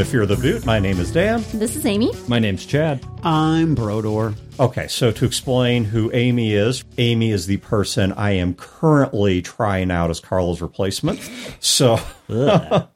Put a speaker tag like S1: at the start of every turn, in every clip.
S1: Welcome to Fear the Boot. My name is Dan.
S2: This is Amy.
S3: My name's Chad.
S4: I'm Brodeur.
S1: Okay, so to explain who Amy is, Amy is the person I am currently trying out as Carla's replacement. So
S4: That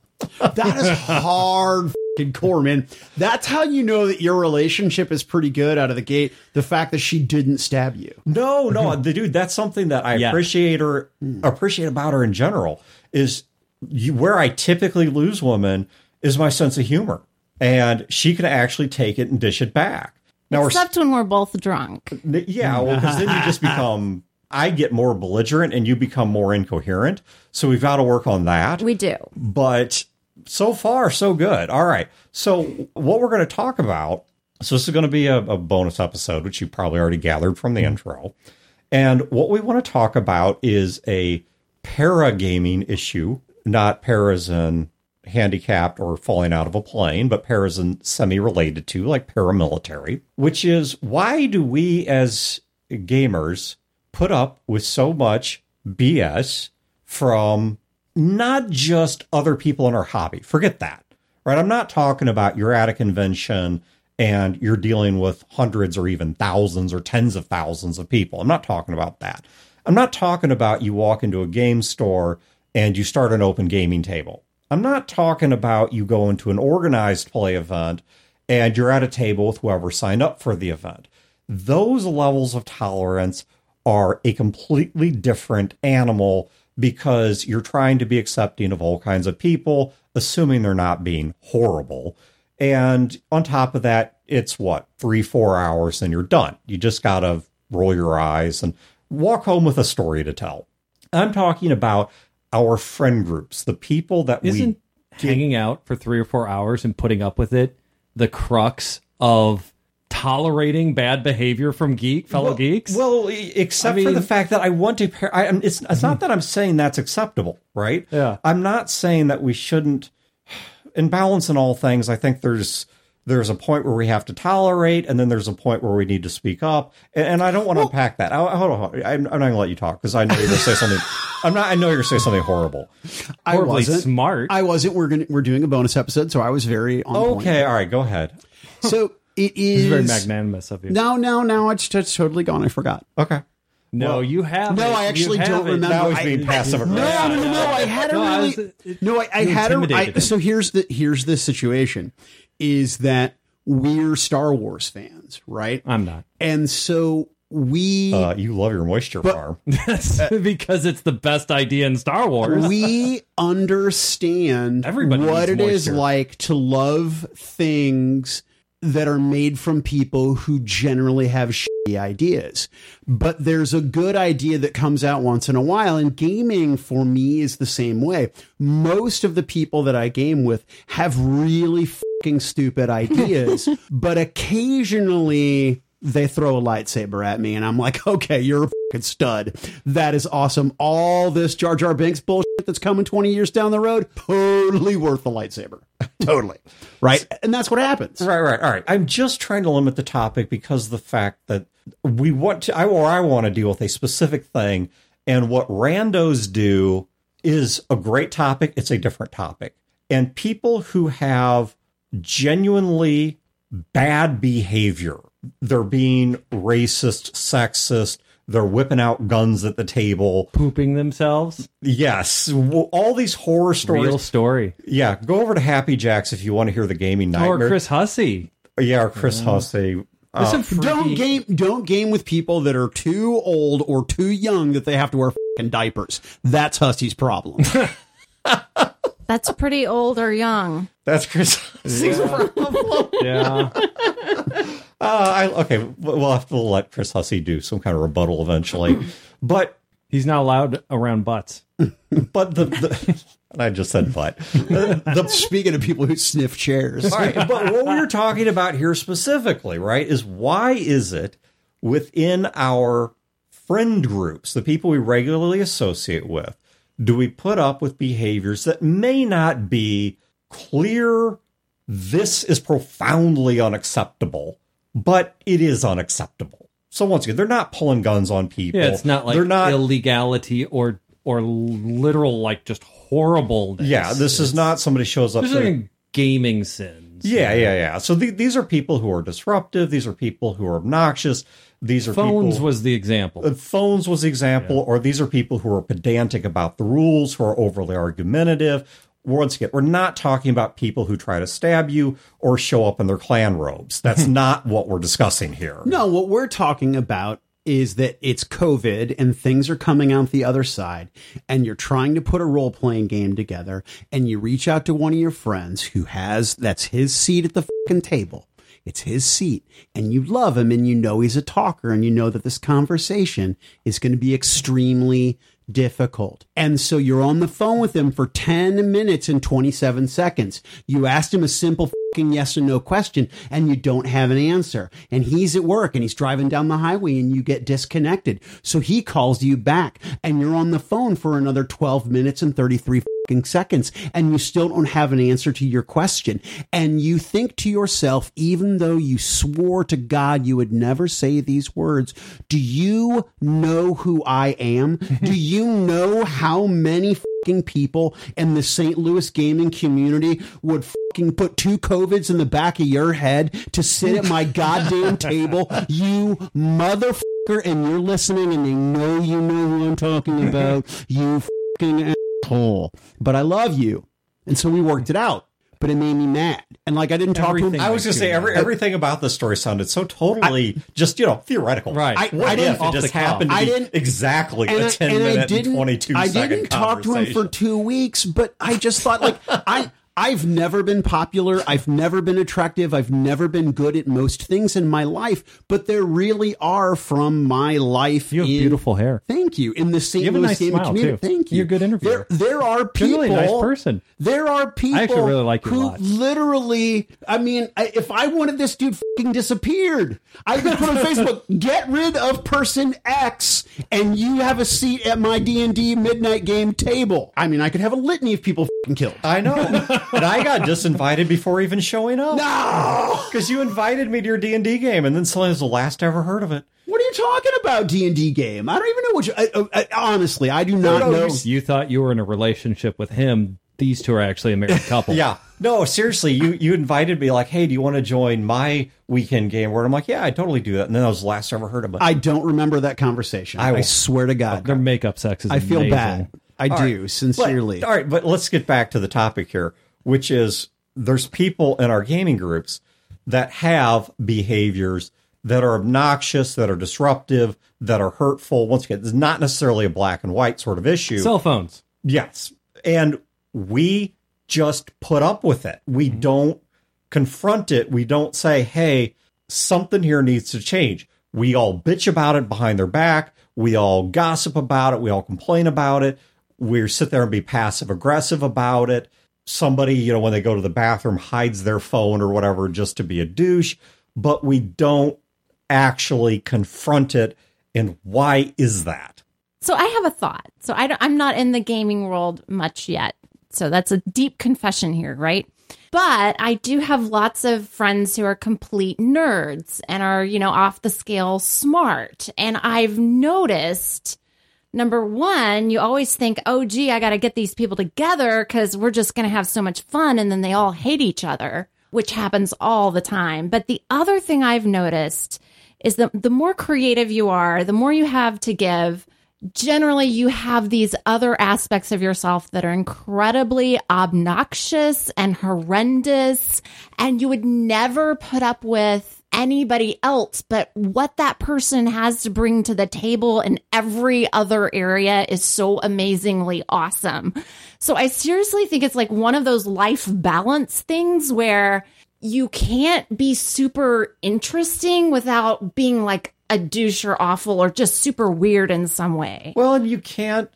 S4: is hard f***ing core, man. That's how you know that your relationship is pretty good out of the gate. The fact that she didn't stab you.
S1: no, no, the dude, that's something that I
S3: Yeah.
S1: appreciate her hmm. appreciate about her in general is you, where I typically lose women is my sense of humor, and she can actually take it and dish it back. Now we're
S2: Except when we're both drunk.
S1: Yeah, well, because then you just become. I get more belligerent and you become more incoherent. So we've got to work on that.
S2: We do.
S1: but so far, so good. All right. So what we're going to talk about. So this is going to be a, a bonus episode, which you probably already gathered from the mm-hmm. intro. And what we want to talk about is a para gaming issue, not paras in handicapped or falling out of a plane, but paras in semi related to, like paramilitary, which is why do we as gamers put up with so much BS from not just other people in our hobby? Forget that, right? I'm not talking about you're at a convention and you're dealing with hundreds or even thousands or tens of thousands of people. I'm not talking about that. I'm not talking about you walk into a game store and you start an open gaming table. I'm not talking about you go into an organized play event and you're at a table with whoever signed up for the event. Those levels of tolerance are a completely different animal because you're trying to be accepting of all kinds of people, assuming they're not being horrible. And on top of that, it's what, three, four hours and you're done. You just got to roll your eyes and walk home with a story to tell. I'm talking about our friend groups, the people that
S3: Isn't
S1: we
S3: hanging out for three or four hours and putting up with it the crux of tolerating bad behavior from geek fellow
S1: well,
S3: geeks?
S1: Well, except
S3: I
S1: for the fact that I want to. Par- I, it's it's not that I'm saying that's acceptable, right?
S3: Yeah.
S1: I'm not saying that we shouldn't. In balance in all things, I think there's there's a point where we have to tolerate, and then there's a point where we need to speak up. And, and I don't want to unpack that. I, hold on, hold on. I'm, I'm not going to let you talk because I know you're going to say something. I'm not. I know you're going to say something horrible.
S4: I wasn't.
S3: smart.
S4: I wasn't. We're gonna we're doing a bonus episode, so I was very on point.
S1: Okay, all right, go ahead.
S4: So
S3: It's very magnanimous of you.
S4: No, no, no. It's, it's totally gone. I forgot.
S1: Okay.
S3: no, you have.
S4: No. I actually
S3: have
S4: don't
S3: it.
S4: remember.
S1: Now he's
S4: I-
S1: being passive
S4: No,
S1: aggressive.
S4: no, no, no. I had a
S3: No, I
S4: really.
S3: was- uh,
S4: no, I, I had a. I, so here's the here's the situation, is that we're Star Wars fans, right?
S3: I'm not.
S4: And so we
S1: Uh, you love your moisture farm.
S3: That's because it's the best idea in Star Wars.
S4: we understand
S3: Everybody
S4: what it
S3: needs
S4: is like to love things that are made from people who generally have shitty ideas. But there's a good idea that comes out once in a while, and gaming for me is the same way. Most of the people that I game with have really fucking stupid ideas, but occasionally they throw a lightsaber at me and I'm like, okay, you're a fucking stud. That is awesome. All this Jar Jar Binks bullshit that's coming 20 years down the road, totally worth the lightsaber. totally. Right? And that's what happens.
S1: Right, right, all right. I'm just trying to limit the topic because of the fact that we want to, I, or I want to deal with a specific thing, and what randos do is a great topic. It's a different topic, and people who have genuinely bad behavior, they're being racist, sexist. They're whipping out guns at the table.
S3: Pooping themselves.
S1: Yes, w- all these horror stories.
S3: Real story.
S1: Yeah, go over to Happy Jacks if you want to hear the gaming nightmare. Or.
S3: Chris Hussey.
S1: yeah, or Chris Hussey.
S3: There's some oh. freaky-
S4: Don't game don't game with people that are too old or too young that they have to wear fucking diapers. That's Hussey's problem.
S2: That's pretty old or young.
S1: That's Chris. Hussey's problem.
S3: Yeah.
S1: Uh, I, okay, we'll have to let Chris Hussey do some kind of rebuttal eventually. but
S3: He's not allowed around butts.
S1: but the, the and I just said but the, the
S4: Speaking of people who sniff chairs.
S1: All right, but what we're talking about here specifically, right, is why is it within our friend groups, the people we regularly associate with, do we put up with behaviors that may not be clear? This is profoundly unacceptable, but it is unacceptable. So once again, they're not pulling guns on people.
S3: Yeah, it's not like
S1: they're not.
S3: illegality or or literal like just horrible.
S1: yeah, this is not somebody shows up. There-
S3: like gaming sins.
S1: Yeah, yeah, yeah. So the, these are people who are disruptive. These are people who are obnoxious. These are
S3: Phones
S1: people,
S3: was the example.
S1: uh, phones was the example, or these are people who are pedantic about the rules, who are overly argumentative. Once again, we're not talking about people who try to stab you or show up in their clan robes. That's not what we're discussing here.
S4: No, what we're talking about is that it's COVID and things are coming out the other side, and you're trying to put a role playing game together, and you reach out to one of your friends who has that's his seat at the fucking table. It's his seat, and you love him, and you know he's a talker, and you know that this conversation is going to be extremely difficult. And so you're on the phone with him for 10 minutes and 27 seconds. You asked him a simple yes or no question and you don't have an answer. And he's at work and he's driving down the highway and you get disconnected. So he calls you back and you're on the phone for another 12 minutes and 33 fucking seconds and you still don't have an answer to your question. And you think to yourself, even though you swore to God you would never say these words, do you know who I am? do you know how many fucking people in the St. Louis gaming community would fucking put two COVIDs in the back of your head to sit at my goddamn table? You motherfucker, and you're listening and they know you know who I'm talking about. You fucking asshole. But I love you. And so we worked it out. But it made me mad. And like I didn't talk to him.
S1: I was going to say every, everything about this story sounded so totally just you know theoretical.
S3: Right.
S4: I-
S1: What
S4: I didn't-
S1: if it just happened to
S4: I didn't-
S1: exactly
S4: and
S1: a
S4: I-
S1: ten
S4: and I
S1: minute and
S4: didn't-
S1: twenty two
S4: I didn't talk to him for two weeks, but I just thought like I I've never been popular. I've never been attractive. I've never been good at most things in my life, but there really are from my life.
S3: You have
S4: in-
S3: beautiful hair.
S4: Thank you. In the St.
S3: You
S4: Louis
S3: nice
S4: gaming community.
S3: too.
S4: Thank you.
S3: You're a good interviewer.
S4: There, there are people.
S3: You're a really nice person.
S4: There are people.
S3: I actually really like you a
S4: who
S3: lot.
S4: literally. I mean, I, if I wanted this dude fucking disappeared, I could put on Facebook, get rid of person X, and you have a seat at my D and D midnight game table. I mean, I could have a litany of people fucking killed.
S1: I know, and I got disinvited before even showing up.
S4: No.
S1: because you invited me to your D and D game, and then suddenly was the last I ever heard of it.
S4: What are you talking about? D and D game? I don't even know what. You, I, I, honestly, I do not
S1: no,
S4: know.
S1: you-
S3: You thought you were in a relationship with him. These two are actually a married couple.
S1: Yeah, no, seriously, you you invited me like, hey, do you want to join my weekend game? Where I'm like, yeah, I totally do that, and then that was the last I ever heard of it.
S4: I don't remember that conversation. I,
S1: will-
S4: swear to God.
S3: Oh, their makeup sex is
S4: I feel
S3: amazing.
S4: bad. I do
S1: But-
S4: sincerely.
S1: all right, but let's get back to the topic here, which is there's people in our gaming groups that have behaviors that are obnoxious, that are disruptive, that are hurtful. Once again, it's not necessarily a black and white sort of issue.
S3: Cell phones.
S1: Yes. And we just put up with it. We mm-hmm. don't confront it. We don't say, hey, something here needs to change. We all bitch about it behind their back. We all gossip about it. We all complain about it. We sit there and be passive aggressive about it. Somebody, you know, when they go to the bathroom, hides their phone or whatever just to be a douche, but we don't actually confront it. And why is that?
S2: So I have a thought. So I I'm not in the gaming world much yet. So that's a deep confession here, right? But I do have lots of friends who are complete nerds and are, you know, off the scale smart. And I've noticed number one, you always think, oh, gee, I got to get these people together because we're just going to have so much fun. And then they all hate each other, which happens all the time. But the other thing I've noticed is that the more creative you are, the more you have to give, generally you have these other aspects of yourself that are incredibly obnoxious and horrendous and you would never put up with anybody else but what that person has to bring to the table in every other area is so amazingly awesome so i seriously think it's like one of those life balance things where you can't be super interesting without being like a douche or awful or just super weird in some way.
S1: Well, and you can't,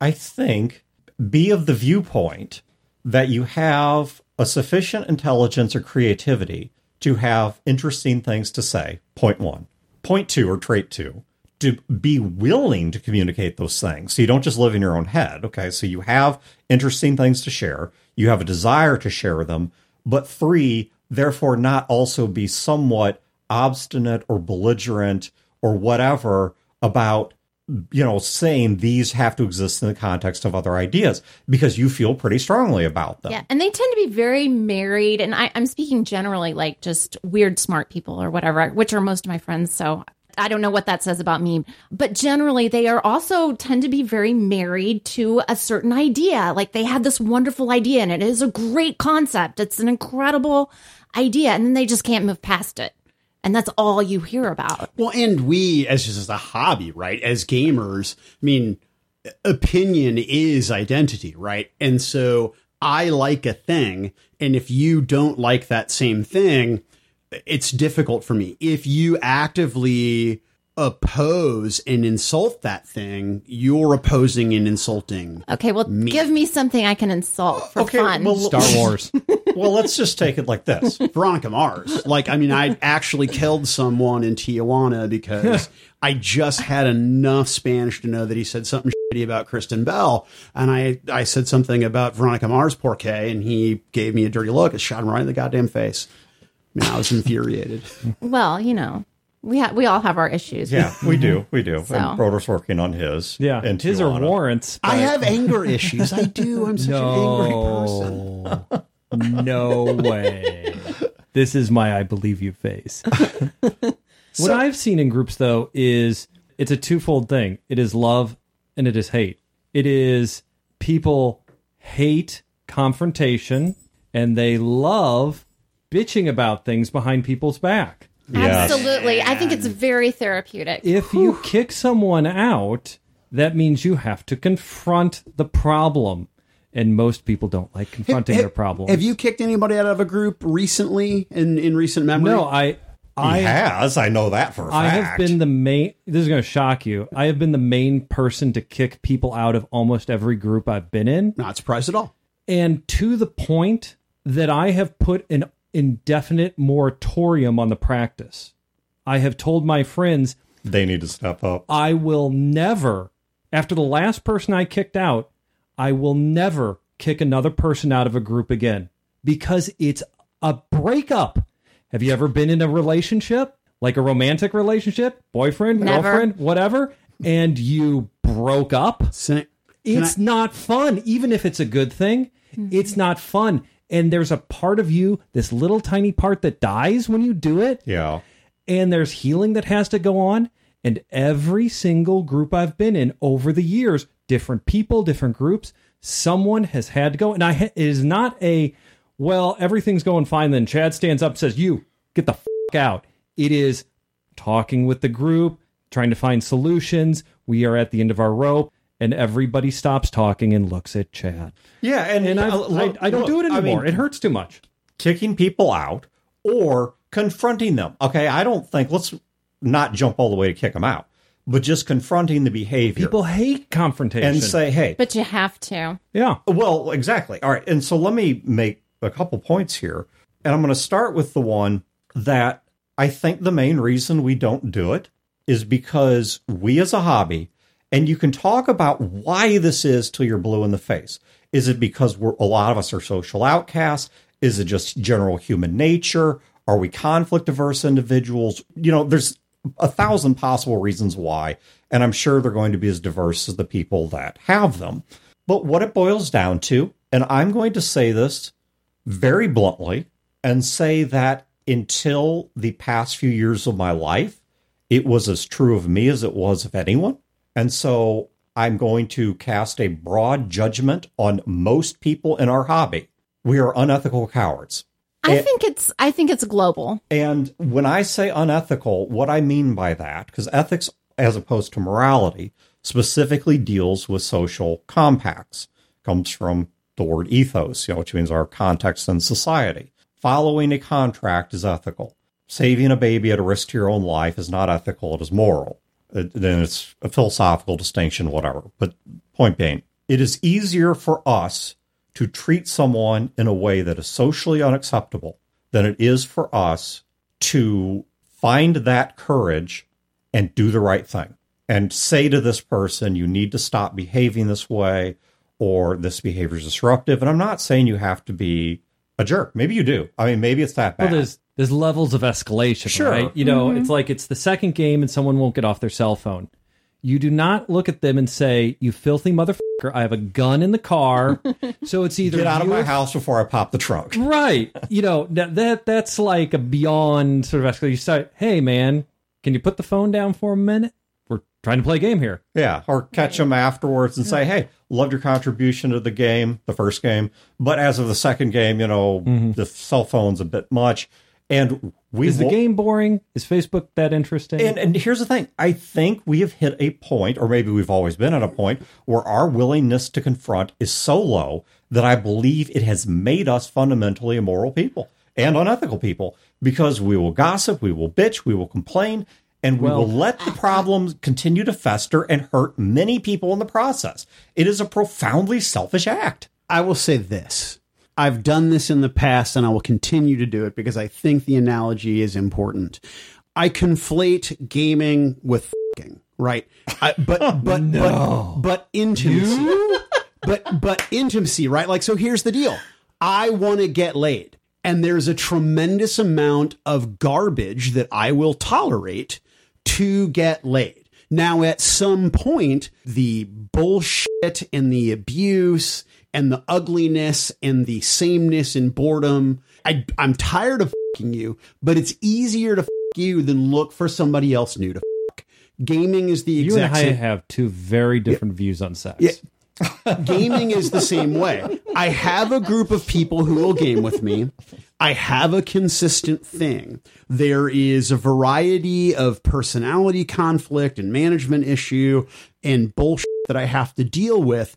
S1: I think, be of the viewpoint that you have a sufficient intelligence or creativity to have interesting things to say. Point one. Point two, or trait two, to be willing to communicate those things. So you don't just live in your own head. Okay. So you have interesting things to share, you have a desire to share them. But three, therefore, not also be somewhat obstinate or belligerent or whatever about you know, saying these have to exist in the context of other ideas because you feel pretty strongly about them.
S2: Yeah, and they tend to be very married, and I, I'm speaking generally, like just weird, smart people or whatever, which are most of my friends. So I don't know what that says about me, but generally they are also tend to be very married to a certain idea. Like they had this wonderful idea, and it is a great concept. It's an incredible idea, and then they just can't move past it, and that's all you hear about.
S4: Well, and we, as just as a hobby, right? As gamers, I mean, opinion is identity, right? And so I like a thing, and if you don't like that same thing, it's difficult for me. If you actively oppose and insult that thing, you're opposing and insulting.
S2: Okay, well, give me something I can insult for
S1: Okay,
S2: fun.
S1: well,
S3: Star Wars.
S1: well, let's just take it like this.
S4: Veronica Mars. Like, I mean, I actually killed someone in Tijuana because I just had enough Spanish to know that he said something shitty about Kristen Bell. And I, I said something about Veronica Mars Porque, and he gave me a dirty look. It shot him right in the goddamn face. I mean, I was infuriated.
S2: well, you know, we ha- we all have our issues.
S1: Yeah, we do. We do.
S2: So.
S1: And Brodeur's working on his.
S3: Yeah.
S1: and
S3: His are
S1: Tijuana.
S3: warrants.
S4: I have anger issues. I do. I'm such an angry person.
S3: No. no way. This is my I believe you face. what I've seen in groups though is it's a twofold thing. It is love and it is hate. It is people hate confrontation and they love bitching about things behind people's back.
S1: Yes.
S2: Absolutely. I think it's very therapeutic.
S3: If you kick someone out, that means you have to confront the problem. And most people don't like confronting their problems.
S4: Have you kicked anybody out of a group recently in, in recent memory?
S3: No, I
S1: He
S3: I
S1: has. I know that for a
S3: I
S1: fact.
S3: I have been the main. This is going to shock you. I have been the main person to kick people out of almost every group I've been in,
S4: Not surprised at all.
S3: and to the point that I have put an indefinite moratorium on the practice. I have told my friends
S1: They need to step up.
S3: I will never, after the last person I kicked out, I will never kick another person out of a group again because it's a breakup. Have you ever been in a relationship, like a romantic relationship, boyfriend,
S2: Never.
S3: girlfriend, whatever, and you broke up?
S4: Sen-
S3: It's not fun, even if it's a good thing. Mm-hmm. It's not fun. And there's a part of you, this little tiny part that dies when you do it
S1: Yeah.
S3: and there's healing that has to go on. And every single group I've been in over the years, different people, different groups, someone has had to go. And I ha- it is not a well, everything's going fine. Then Chad stands up and says, "You get the fuck out." It is talking with the group, trying to find solutions. We are at the end of our rope, and everybody stops talking and looks at Chad.
S1: Yeah, and,
S3: And I,
S1: uh, look-
S3: I, I don't
S1: look,
S3: do it
S1: I
S3: anymore.
S1: mean,
S3: it hurts too much.
S1: kicking people out or confronting them. Okay, I don't think let's not jump all the way to kick them out, but just confronting the behavior
S3: People hate confrontation.
S1: and say, "Hey,
S2: but you have to.
S3: "Yeah,
S1: Well, exactly. All right. And so let me make a couple points here. And I'm going to start with the one that I think the main reason we don't do it is because we as a hobby, and you can talk about why this is till you're blue in the face. Is it because we're a lot of us are social outcasts? Is it just general human nature? Are we conflict averse individuals? You know, there's a thousand possible reasons why, and I'm sure they're going to be as diverse as the people that have them. But what it boils down to, and I'm going to say this very bluntly and say that until the past few years of my life, it was as true of me as it was of anyone. And so I'm going to cast a broad judgment on most people in our hobby. We are unethical cowards.
S2: I think it's I think it's global.
S1: And when I say unethical, what I mean by that, because ethics, as opposed to morality, specifically deals with social compacts, comes from the word ethos, you know, which means our context in society. Following a contract is ethical. Saving a baby at a risk to your own life is not ethical, it is moral. It- then it's a philosophical distinction, whatever. But point being, it is easier for us to treat someone in a way that is socially unacceptable than it is for us to find that courage and do the right thing and say to this person, you need to stop behaving this way or this behavior is disruptive. And I'm not saying you have to be a jerk. Maybe you do. I mean, maybe it's that bad.
S3: Well, there's there's levels of escalation,
S1: Sure.
S3: right? You know, mm-hmm. it's like it's the second game and someone won't get off their cell phone. You do not look at them and say, "You filthy motherfucker! I have a gun in the car." so it's either
S1: Get out of my
S3: or-
S1: house before I pop the trunk.
S3: right? You know that, that that's like a beyond sort of escalation. You say, "Hey, man, can you put the phone down for a minute? We're trying to play a game here."
S1: Yeah, or catch them afterwards and say, "Hey, loved your contribution to the game, the first game, but as of the second game, you know, mm-hmm. the cell phone's a bit much." And we
S3: Is the game boring? Is Facebook that interesting?
S1: And, and here's the thing I think we have hit a point, or maybe we've always been at a point, where our willingness to confront is so low that I believe it has made us fundamentally immoral people and unethical people because we will gossip, we will bitch, we will complain, and we will let the problems continue to fester and hurt many people in the process. It is a profoundly selfish act.
S4: I will say this. I've done this in the past and I will continue to do it because I think the analogy is important. I conflate gaming with fucking, right? I, but oh, but but but intimacy. but but intimacy, right? Like so here's the deal. I want to get laid and there's a tremendous amount of garbage that I will tolerate to get laid. Now, at some point, the bullshit and the abuse and the ugliness and the sameness and boredom, I, I'm tired of fucking you, but it's easier to fuck you than look for somebody else new to fuck. Gaming is the
S3: you and I
S4: same.
S3: have two very different views on sex.
S4: Yeah. gaming is the same way. I have a group of people who will game with me. I have a consistent thing. There is a variety of personality conflict and management issue and bullshit that I have to deal with,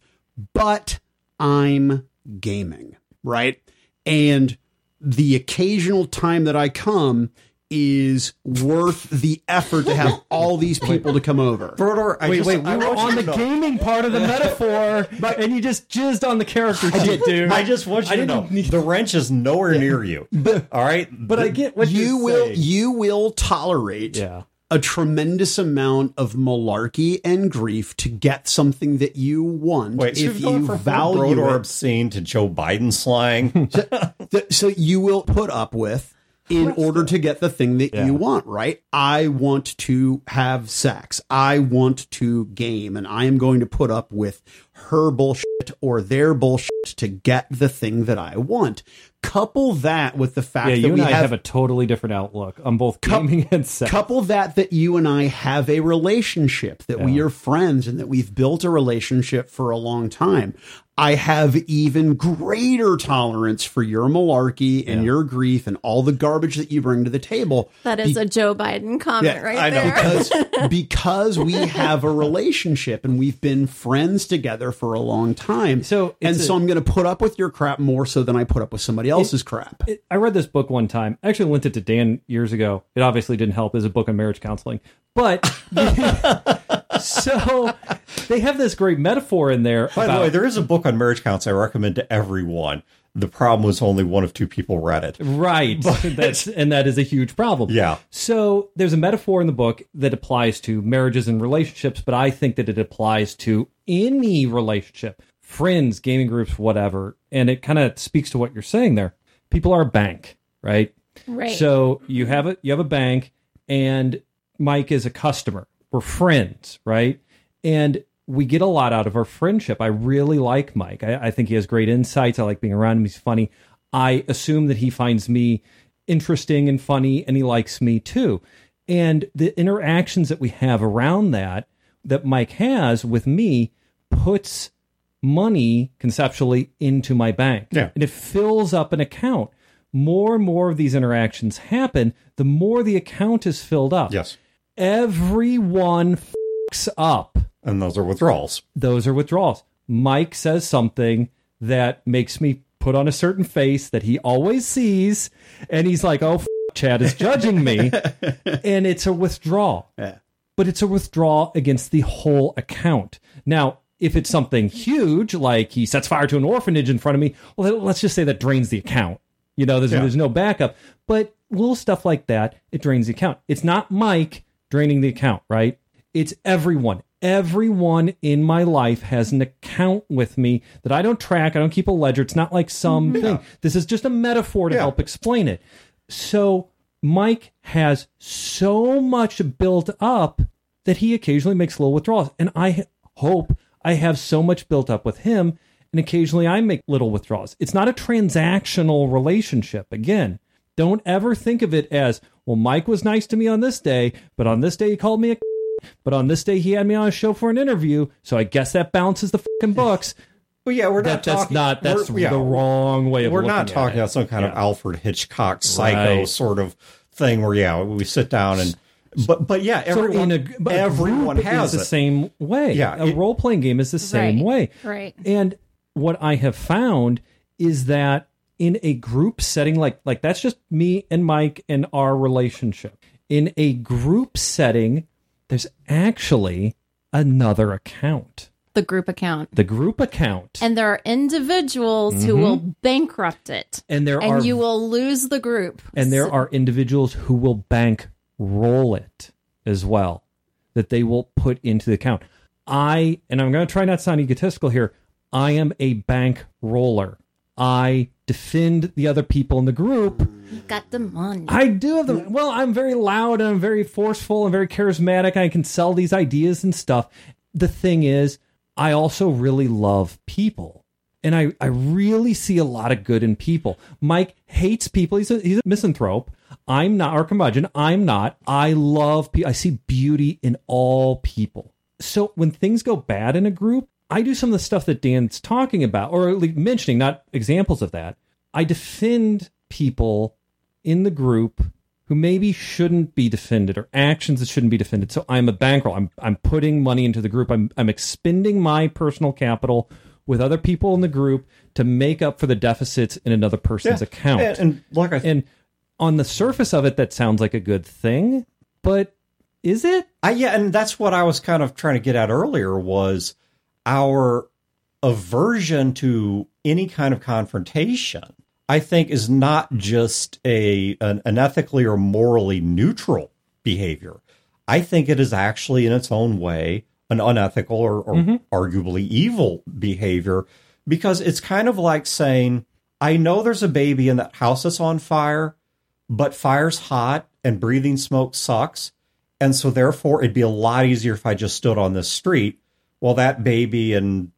S4: but I'm gaming, right? And the occasional time that I come is worth the effort to have all these people to come over.
S1: Brodeur, I
S3: Wait,
S1: just-
S3: wait, we
S1: I
S3: were on the
S1: know-
S3: gaming part of the metaphor, and you just jizzed on the character sheet, dude.
S1: I just want you
S3: I
S1: to know
S3: didn't need-
S1: the wrench is nowhere near you. All right,
S3: but I get what
S4: you
S3: you're
S4: will
S3: saying.
S4: you will tolerate
S3: Yeah.
S4: A tremendous amount of malarkey and grief to get something that you want
S1: Wait,
S4: if
S1: you're
S4: you value
S1: Brodeur
S4: it.
S1: obscene to Joe Biden slang.
S4: Th- so you will put up with in order to get the thing that you want, right? I want to have sex. I want to game and I am going to put up with her bullshit or their bullshit to get the thing that I want. Couple that with the fact
S3: yeah,
S4: that
S3: you
S4: we
S3: and I have,
S4: have
S3: a totally different outlook on both gaming and sex.
S4: Couple that that you and I have a relationship, that we are friends and that we've built a relationship for a long time. I have even greater tolerance for your malarkey and your grief and all the garbage that you bring to the table.
S2: That is a Joe Biden comment
S4: Yeah,
S2: right
S1: I know,
S2: there.
S4: because because we have a relationship and we've been friends together for a long time.
S3: So
S4: and
S3: it's
S4: so I'm going to put up with your crap more so than I put up with somebody else's crap.
S3: It- I read this book one time. I actually lent it to Dan years ago. It obviously didn't help as a book on marriage counseling. But so they have this great metaphor in there.
S1: By the way, there is a book on marriage counts I recommend to everyone. The problem was only one of two people read it.
S3: Right. That's and that is a huge problem.
S1: Yeah.
S3: So there's a metaphor in the book that applies to marriages and relationships, but I think that it applies to any relationship, friends, gaming groups, whatever. And it kind of speaks to what you're saying there. People are a bank, right?
S2: Right.
S3: So you have a you have a bank and Mike is a customer. We're friends, right? And we get a lot out of our friendship. I really like Mike. I, I think he has great insights. I like being around him. He's funny. I assume that he finds me interesting and funny, and he likes me too. And the interactions that we have around that, that Mike has with me, puts money conceptually into my bank.
S1: Yeah.
S3: And it fills up an account. More and more of these interactions happen, the more the account is filled up.
S1: Yes.
S3: Everyone fucks up.
S1: And those are withdrawals.
S3: Those are withdrawals. Mike says something that makes me put on a certain face that he always sees, and he's like, "Oh, f- Chad is judging me," and it's a withdrawal.
S4: Yeah.
S3: But it's a withdrawal against the whole account. Now, if it's something huge, like he sets fire to an orphanage in front of me, well, let's just say that drains the account. You know, there's,
S1: Yeah.
S3: there's no backup. But little stuff like that, it drains the account. It's not Mike draining the account, right? It's everyone. Everyone in my life has an account with me that I don't track. I don't keep a ledger. It's not like some mm-hmm. thing. This is just a metaphor to
S1: Yeah.
S3: help explain it. So Mike has so much built up that he occasionally makes little withdrawals. And I hope I have so much built up with him. And occasionally I make little withdrawals. It's not a transactional relationship. Again, don't ever think of it as, well, Mike was nice to me on this day, but on this day he called me a but on this day he had me on a show for an interview. So I guess that balances the fucking books.
S1: Well, yeah, we're
S3: That,
S1: not
S3: that's
S1: talking.
S3: not that's
S1: yeah,
S3: the wrong way of
S1: We're
S3: looking
S1: not
S3: at
S1: talking
S3: it.
S1: about some kind of Alfred Hitchcock psycho
S3: Right.
S1: sort of thing where yeah, we sit down and but but yeah,
S3: So
S1: everyone
S3: in a, but
S1: everyone has
S3: is
S1: it.
S3: the same way.
S1: Yeah,
S3: a role playing game is the same
S2: Right,
S3: way.
S2: right.
S3: And what I have found is that in a group setting, like like that's just me and Mike and our relationship. In a group setting, there's actually another account,
S2: The group account.
S3: the group account,
S2: And there are individuals who mm-hmm. will bankrupt it.
S3: and there
S2: And
S3: are
S2: you will lose the group.
S3: and there
S2: So-
S3: are individuals who will bank roll it as well that they will put into the account i and i'm going to try not to sound egotistical here i am a bank roller i defend the other people in the group
S2: You got the money.
S3: i do have the well i'm very loud and i'm very forceful and very charismatic i can sell these ideas and stuff the thing is i also really love people and I, I really see a lot of good in people. Mike hates people. He's a, he's a misanthrope. I'm not, or curmudgeon. I'm not. I love people. I see beauty in all people. So when things go bad in a group, I do some of the stuff that Dan's talking about, or at least mentioning, not examples of that. I defend people in the group who maybe shouldn't be defended or actions that shouldn't be defended. So I'm a bankroll. I'm I'm putting money into the group. I'm I'm expending my personal capital with other people in the group to make up for the deficits in another person's account.
S1: And, and like I,
S3: And on the surface of it, that sounds like a good thing, but is it?
S1: I yeah, and that's what I was kind of trying to get at earlier was our aversion to any kind of confrontation. I think is not just a an, an ethically or morally neutral behavior. I think it is actually in its own way an unethical or, or mm-hmm. arguably evil behavior because it's kind of like saying, I know there's a baby in that house that's on fire, but fire's hot and breathing smoke sucks. And so therefore it'd be a lot easier if I just stood on this street while that baby and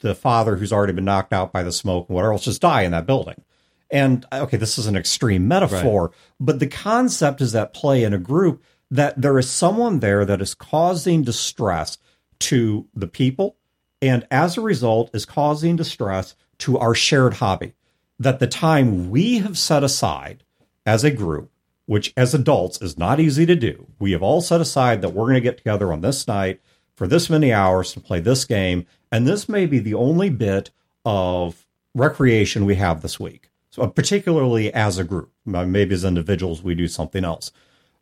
S1: the father who's already been knocked out by the smoke and whatever else just die in that building. And okay, this is an extreme metaphor, but the concept is at play in a group that there is someone there that is causing distress to the people and as a result is causing distress to our shared hobby. That the time we have set aside as a group, which as adults is not easy to do, we have all set aside that we're going to get together on this night for this many hours to play this game. And this may be the only bit of recreation we have this week. So uh, particularly as a group, maybe as individuals, we do something else.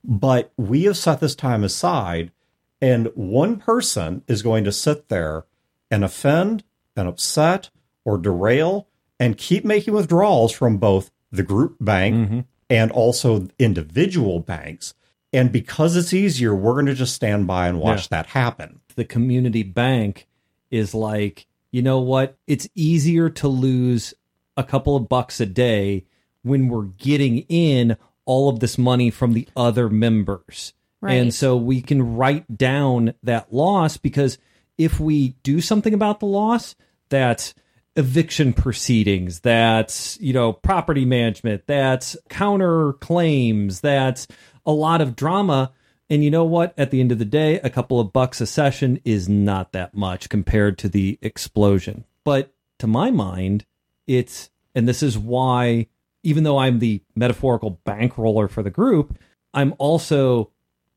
S1: But we have set this time aside, and one person is going to sit there and offend and upset or derail and keep making withdrawals from both the group bank mm-hmm. and also individual banks. And because it's easier, we're going to just stand by and watch that happen.
S3: The community bank is like, you know what? It's easier to lose a couple of bucks a day when we're getting in all of this money from the other members.
S2: Right.
S3: And so we can write down that loss because if we do something about the loss, that's eviction proceedings, that's, you know, property management, that's counter claims, that's a lot of drama. And you know what? At the end of the day, a couple of bucks a session is not that much compared to the explosion. But to my mind, it's, and this is why, even though I'm the metaphorical bankroller for the group, I'm also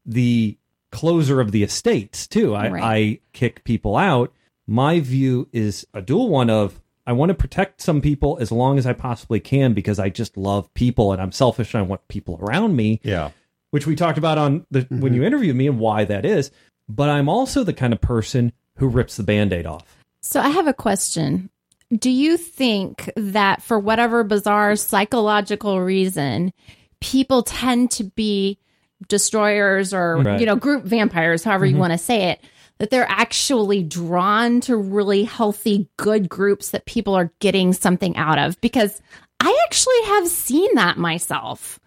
S3: the closer of the estates too. I,
S2: Right.
S3: I kick people out. My view is a dual one of I want to protect some people as long as I possibly can because I just love people and I'm selfish and I want people around me
S1: Yeah.
S3: Which we talked about on the when mm-hmm. you interviewed me and why that is. But I'm also the kind of person who rips the band-aid off.
S2: So I have a question. Do you think that for whatever bizarre psychological reason, people tend to be destroyers or
S3: Right.
S2: you know group vampires, however you mm-hmm. want to say it, that they're actually drawn to really healthy, good groups that people are getting something out of? Because I actually have seen that myself.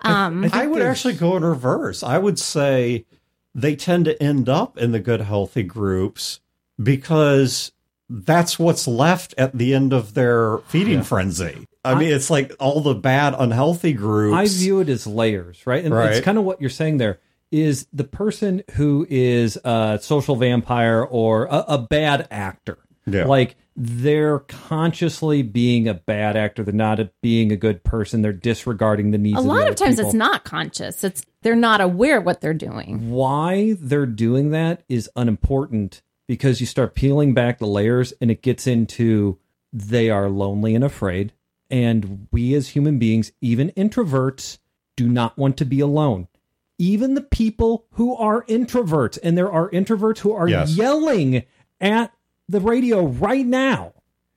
S2: Um,
S1: I would actually go in reverse. I would say they tend to end up in the good, healthy groups because that's what's left at the end of their feeding frenzy. I mean, it's like all the bad, unhealthy groups.
S3: I view it as layers, right? And
S1: Right.
S3: it's kind of what you're saying there is the person who is a social vampire or a, a bad actor.
S1: Yeah.
S3: Like they're consciously being a bad actor. They're not a, being a good person. They're disregarding the needs
S2: A
S3: of the
S2: lot
S3: other
S2: of times
S3: people.
S2: it's not conscious. It's they're not aware what they're doing.
S3: why they're doing that is unimportant because you start peeling back the layers and it gets into they are lonely and afraid. And we as human beings, even introverts, do not want to be alone. Even the people who are introverts, and there are introverts who are
S1: Yes.
S3: yelling at the radio right now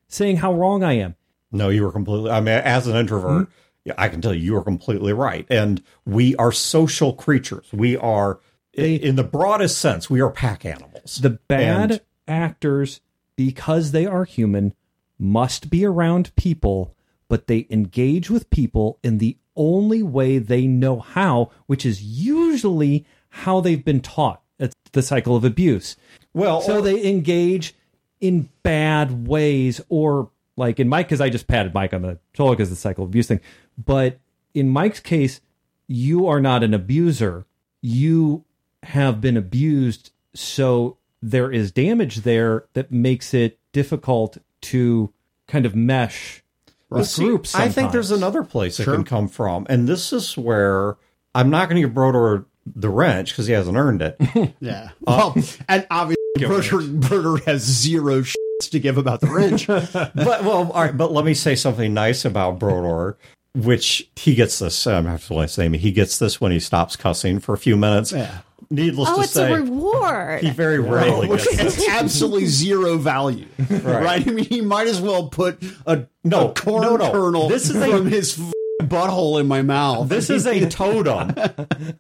S3: saying how wrong I am.
S1: No, you were completely. I mean, as an introvert,
S3: Hmm?
S1: yeah, I can tell you, you are completely right. And we are social creatures. We are, i- in the broadest sense, we are pack animals.
S3: The bad
S1: And-
S3: actors, because they are human, must be around people, but they engage with people in the only way they know how, which is usually how they've been taught. It's the cycle of abuse.
S1: well,
S3: So they engage in bad ways, or like in Mike, because I just patted Mike on the shoulder because the cycle of abuse thing. But in Mike's case, you are not an abuser. You have been abused, so there is damage there that makes it difficult to kind of mesh with
S1: See,
S3: groups.
S1: I think there's another place it can come from, and this is where I'm not going to give Brodeur the wrench because he hasn't earned it.
S4: Yeah. Uh, well, and obviously, Brodeur, Brodeur has zero shits to give about the wrench.
S1: but well, all right. But let me say something nice about Brodeur, which he gets this. I'm have to say me. He gets this when he stops cussing for a few minutes.
S4: Yeah.
S1: Needless
S2: Oh,
S1: to
S2: it's
S1: say,
S2: a reward.
S1: he very rarely
S4: Which
S1: gets this.
S4: has absolutely zero value, right. I mean, he might as well put a,
S1: No,
S4: a corn
S1: no, no.
S4: kernel
S1: This is a-
S4: from his f- butthole in my mouth.
S1: This is a totem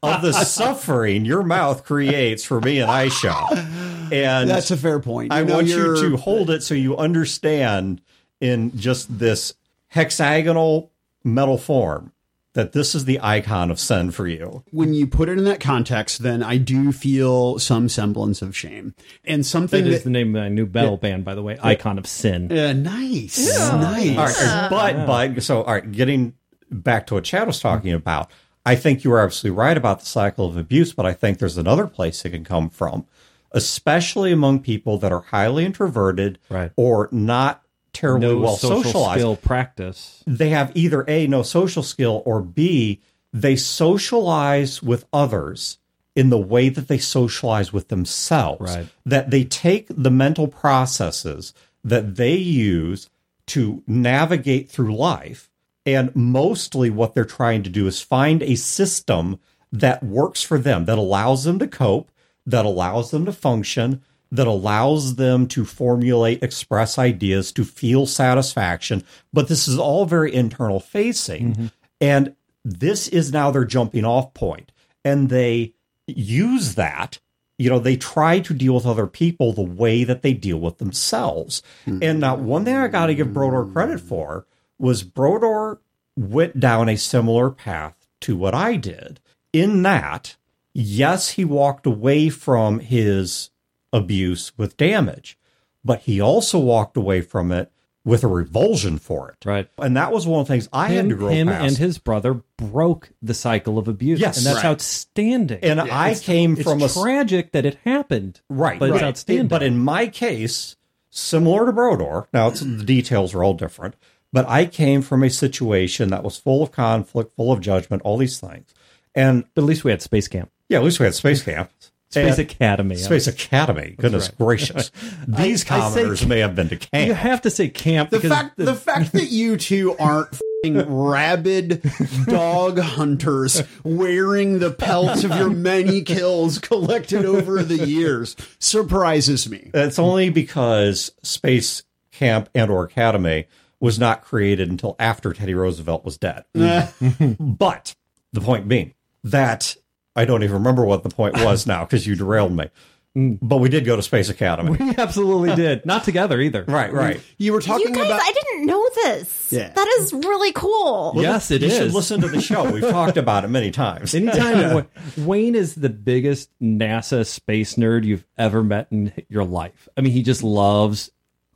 S1: of the suffering your mouth creates for me and Aisha. And
S4: That's a fair point.
S1: I want you
S4: you're-
S1: to hold it so you understand in just this hexagonal metal form that this is the icon of sin for you.
S4: when you put it in that context, then I do feel some semblance of shame and something
S3: That
S4: that.
S3: is the name of my new metal band, by the way, Icon of Sin.
S4: uh, nice, nice.
S1: All right, but but so all right, getting back to what Chad was talking about, I think you are absolutely right about the cycle of abuse, but I think there's another place it can come from, especially among people that are highly introverted
S3: Right.
S1: or not terribly
S3: No
S1: well
S3: social
S1: socialized.
S3: skill practice.
S1: They have either a no social skill or b they socialize with others in the way that they socialize with themselves.
S3: Right.
S1: That they take the mental processes that they use to navigate through life. And mostly what they're trying to do is find a system that works for them, that allows them to cope, that allows them to function, that allows them to formulate, express ideas, to feel satisfaction. But this is all very internal facing. Mm-hmm. And this is now their jumping off point. And they use that you know, they try to deal with other people the way that they deal with themselves. Hmm. And now, one thing I got to give Brodeur credit for was Brodeur went down a similar path to what I did. In that, yes, he walked away from his abuse with damage, but he also walked away from it with a revulsion for it.
S3: Right.
S1: And that was one of the things I had
S3: Him,
S1: to grow
S3: him
S1: past.
S3: and his brother broke the cycle of abuse.
S1: Yes.
S3: and that's
S1: Right.
S3: outstanding.
S1: and I came
S3: it's
S1: from a
S3: tragic that it happened.
S1: Right.
S3: but it's
S1: right.
S3: outstanding.
S1: But in my case, similar to Brodeur, now it's, the details are all different, but I came from a situation that was full of conflict, full of judgment, all these things. And
S3: But at least we had space camp,
S1: yeah, at least we had Space Camp.
S3: space
S1: And-
S3: academy.
S1: Space Academy. Goodness gracious. These
S4: I- I say-
S1: may have been to camp.
S3: You have to say camp
S4: The
S3: because
S4: fact the fact that you two aren't fing rabid dog hunters wearing the pelts of your many kills collected over the years surprises me.
S1: It's only because Space Camp and or Academy was not created until after Teddy Roosevelt was dead. but the point being that I don't even remember what the point was now because you derailed me. Mm. but we did go to Space Academy.
S3: We absolutely did. Not together either.
S1: right, right.
S4: You were
S2: You
S4: talking
S2: guys,
S4: about
S2: I didn't know this.
S4: Yeah.
S2: That is really cool.
S3: Yes, it
S1: you
S3: is.
S1: should listen to the show. We've talked about it many times.
S3: Anytime Wa- Wayne is the biggest NASA space nerd you've ever met in your life. I mean, he just loves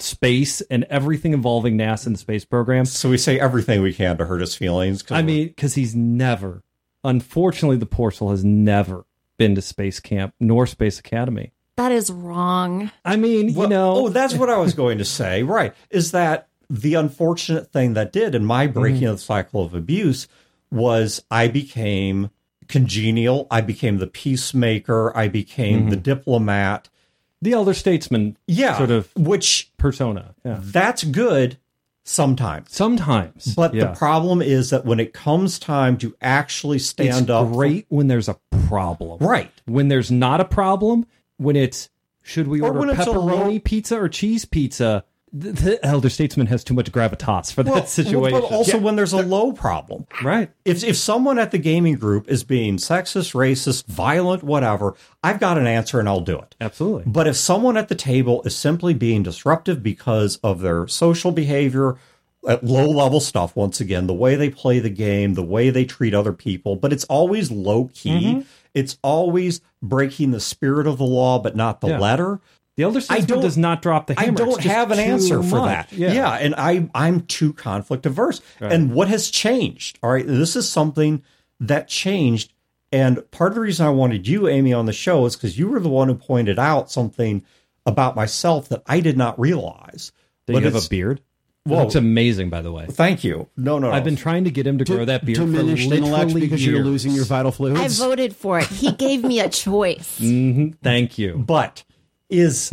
S3: space and everything involving NASA and the space program.
S1: So we say everything we can to hurt his feelings. 'cause
S3: I
S1: we're-
S3: mean, because he's never, unfortunately, the poor soul has never been to space camp nor space academy.
S2: That is wrong.
S3: I mean,
S1: Well,
S3: you know,
S1: Oh, that's what I was going to say. Right. Is that the unfortunate thing that did in my breaking
S3: Mm-hmm.
S1: of the cycle of abuse was I became congenial. I became the peacemaker. I became the diplomat.
S3: The elder statesman
S1: Yeah.
S3: sort of
S1: Which
S3: persona. Yeah.
S1: that's good sometimes.
S3: Sometimes.
S1: But
S3: yeah.
S1: the problem is that when it comes time to actually
S3: it's
S1: stand up,
S3: great when there's a problem.
S1: right?
S3: When there's not a problem, when it's should we
S1: Or
S3: order
S1: it's
S3: pepperoni
S1: low-
S3: pizza or cheese pizza? The, the elder statesman has too much gravitas for that
S1: Well,
S3: situation.
S1: But also when there's a low problem.
S3: right.
S1: If if someone at the gaming group is being sexist, racist, violent, whatever, I've got an answer and I'll do it.
S3: Absolutely.
S1: But if someone at the table is simply being disruptive because of their social behavior, at low level stuff, once again, the way they play the game, the way they treat other people, but it's always low key. Mm-hmm. It's always breaking the spirit of the law, but not the
S3: Yeah.
S1: letter.
S3: The elder
S1: I
S3: statesman does not drop the hammer. I don't
S1: have an
S3: too
S1: answer for
S3: much.
S1: that. Yeah. and I I'm too conflict averse. And what has changed? All right, this is something that changed. And part of the reason I wanted you, Amy, on the show is because you were the one who pointed out something about myself that I did not realize.
S3: Do you have a beard?
S1: Whoa.
S3: it's amazing, by the way.
S1: Thank you. No, no, no.
S3: I've been trying to get him to, grow that beard
S4: diminished
S3: for
S4: intellect
S3: literally
S4: because you're losing your vital fluids.
S2: I voted for it. He gave me a choice. Mm-hmm.
S3: Thank you.
S1: but is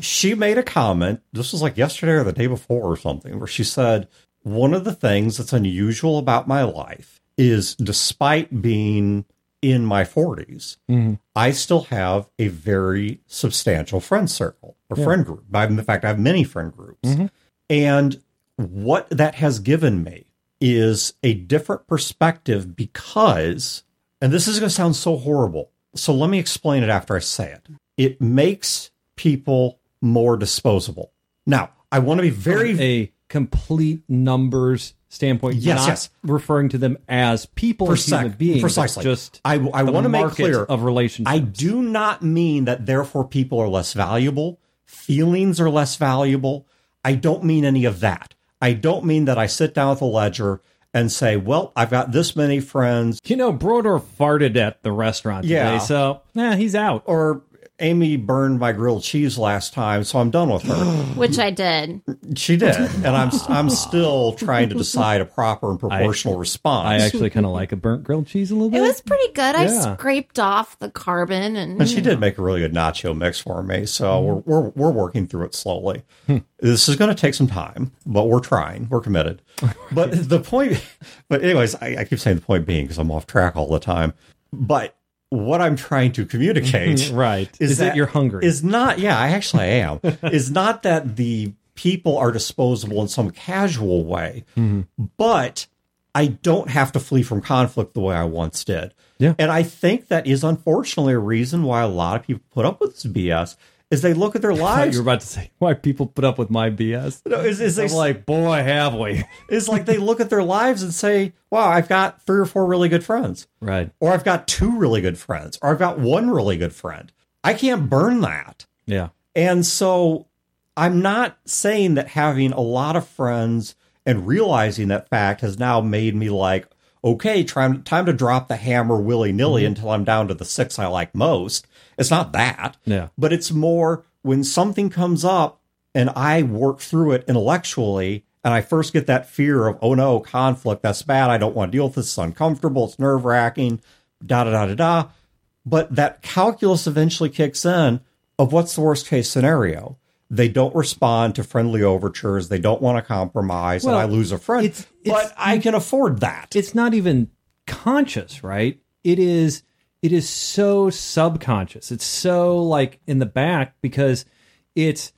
S1: she made a comment this was like yesterday or the day before or something where she said one of the things that's unusual about my life is despite being in my 40s mm-hmm. i still have a very substantial friend circle or friend group I- in fact i have many friend groups mm-hmm. and what that has given me is a different perspective because, and this is going to sound so horrible. So let me explain it after I say it. It makes people more disposable. Now, I want to be very,
S3: a complete numbers standpoint.
S1: Yes,
S3: not
S1: yes.
S3: referring to them as people as
S1: Precisely-
S3: human beings.
S1: precisely.
S3: Just
S1: I- I wanna make clear,
S3: of relationships.
S1: I do not mean that therefore people are less valuable, feelings are less valuable. I don't mean any of that. I don't mean that I sit down with a ledger and say, well, I've got this many friends,
S3: You know, Brodeur farted at the restaurant
S1: Yeah.
S3: today, so yeah, he's out.
S1: or Amy burned my grilled cheese last time, so I'm done with her.
S2: Which I did.
S1: she did, and I'm I'm still trying to decide a proper and proportional response.
S3: I actually kind of like a burnt grilled cheese a little bit.
S2: It was pretty good. I scraped off the carbon and
S1: and she did make a really good nacho mix for me, so mm-hmm. we're we're we're working through it slowly. Hmm. This is going to take some time, but we're trying. We're committed. But the point, but anyways, I, I keep saying the point being because I'm off track all the time. But what I'm trying to communicate, mm-hmm.
S3: Right. Is that you're hungry.
S1: Is not. Yeah, I actually am. is not that the people are disposable in some casual way, mm-hmm. but I don't have to flee from conflict the way I once did.
S3: Yeah.
S1: And I think that is unfortunately a reason why a lot of people put up with this BS is they look at their lives.
S3: You're about to say why people put up with my BS.
S1: No, is, is they
S3: I'm like, boy, have we.
S1: It's like they look at their lives and say, "Wow, I've got three or four really good friends,
S3: Right.
S1: or I've got two really good friends, or I've got one really good friend. I can't burn that."
S3: Yeah.
S1: And so I'm not saying that having a lot of friends and realizing that fact has now made me like, okay, time, time to drop the hammer willy nilly mm-hmm. until I'm down to the six I like most. It's not that.
S3: Yeah.
S1: But it's more when something comes up and I work through it intellectually and I first get that fear of, oh no, conflict, that's bad. I don't want to deal with this. It's uncomfortable. It's nerve wracking, da da da da da. But that calculus eventually kicks in of what's the worst case scenario. They don't respond to friendly overtures. They don't want to compromise,
S3: Well,
S1: and I lose a friend.
S3: it's- it's-
S1: but I can afford that.
S3: It's not even conscious, right? It is it is so subconscious. It's so like in the back because it's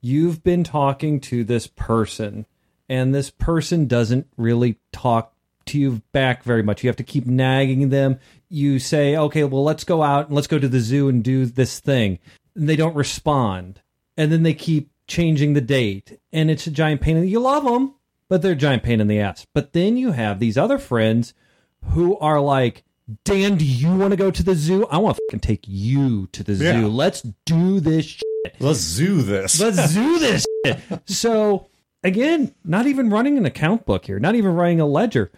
S3: you've been talking to this person and this person doesn't really talk to you back very much. You have to keep nagging them. You say, "Okay, well, let's go out and let's go to the zoo and do this thing." and they don't respond, and then they keep changing the date, and it's a giant pain. in the You love them, but they're a giant pain in the ass. But then you have these other friends who are like, Dan, do you want to go to the zoo? I want to fucking take you to the
S1: Yeah.
S3: zoo. Let's do this shit.
S1: Let's zoo this.
S3: Let's do this. shit. So again, not even running an account book here, not even running a ledger.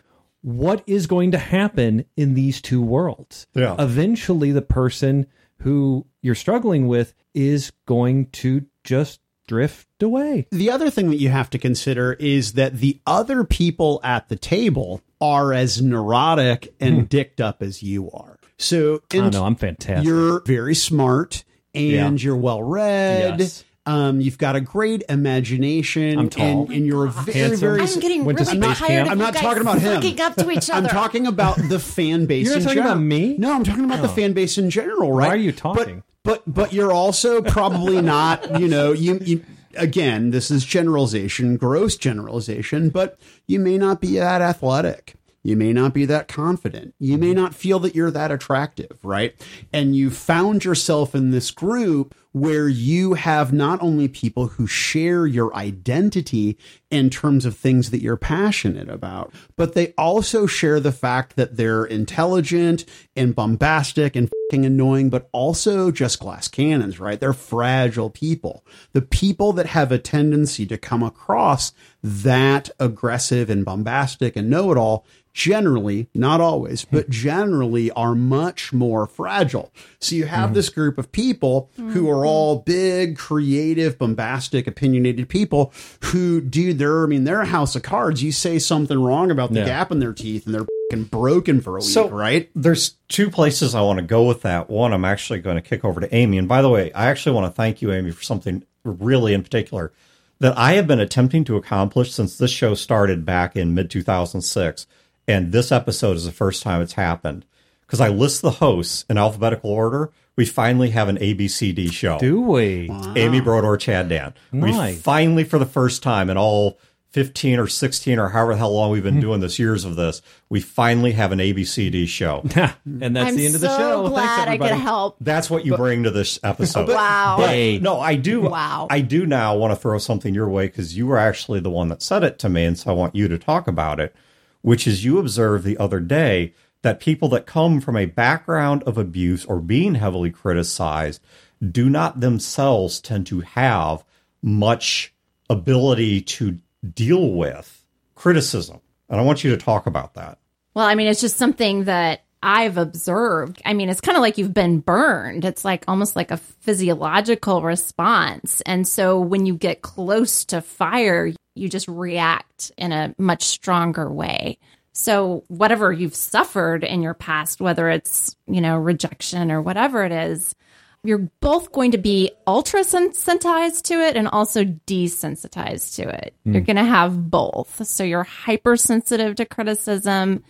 S3: What is going to happen in these two worlds?
S1: Yeah.
S3: Eventually, the person who you're struggling with is going to just drift away.
S4: The other thing that you have to consider is that the other people at the table are as neurotic and dicked up as you are. So
S3: I don't know. I'm fantastic.
S4: you're very smart and
S3: Yeah.
S4: you're well read.
S3: Yes.
S4: Um, you've got a great imagination.
S3: I'm tall.
S4: And, and you're a very,
S3: Handsome.
S4: very.
S2: I'm getting
S3: Went to
S2: really
S3: space
S2: tired
S3: camp.
S2: of
S4: I'm
S2: you
S4: not
S2: guys
S4: talking about him.
S2: looking up to each
S4: I'm talking about the fan base.
S3: You're not
S4: in
S3: talking about me?
S4: No, I'm talking about the fan base in general, right?
S3: are you talking?
S4: But but, but you're also probably not. You know, you, you again. This is generalization, gross generalization. But you may not be that athletic. You may not be that confident. You may not feel that you're that attractive, right? And you found yourself in this group where you have not only people who share your identity in terms of things that you're passionate about, but they also share the fact that they're intelligent and bombastic and annoying, but also just glass cannons, right? They're fragile people. The people that have a tendency to come across that aggressive and bombastic and know it all generally, not always, but hmm. generally are much more fragile. So you have hmm. this group of people who are hmm. all big, creative, bombastic, opinionated people who do their, I mean, they're a house of cards. You say something wrong about the
S3: Yeah.
S4: gap in their teeth and they're broken for a week,
S1: So-
S4: right?
S1: There's two places I want to go with that. One, I'm actually going to kick over to Amy. And by the way, I actually want to thank you, Amy, for something really in particular that I have been attempting to accomplish since this show started back in mid 2006. And this episode is the first time it's happened because I list the hosts in alphabetical order. We finally have an ABCD show.
S3: Do we?
S1: Amy Brodeur, Chad Dan. We finally, for the first time in all 15 or 16 or however the hell long we've
S3: Hmm.
S1: been doing this, years of this, we finally have an ABCD show.
S3: and that's
S2: I'm
S3: the end of the show.
S2: glad
S3: Thanks,
S2: I
S3: everybody.
S2: could help.
S1: That's what you bring to this episode.
S2: Wow.
S1: But, no, I do.
S2: Wow.
S1: I do now want to throw something your way because you were actually the one that said it to me, and so I want you to talk about it. Which is you observed the other day that people that come from a background of abuse or being heavily criticized do not themselves tend to have much ability to deal with criticism. And I want you to talk about that.
S2: Well, I mean, it's just something that I've observed. I mean, it's kind of like you've been burned. It's like almost like a physiological response. And so when you get close to fire, you just react in a much stronger way. So whatever you've suffered in your past, whether it's, you know, rejection or whatever it is, you're both going to be ultra sensitized to it and also desensitized to it. Hmm. You're going to have both. So you're hypersensitive to criticism.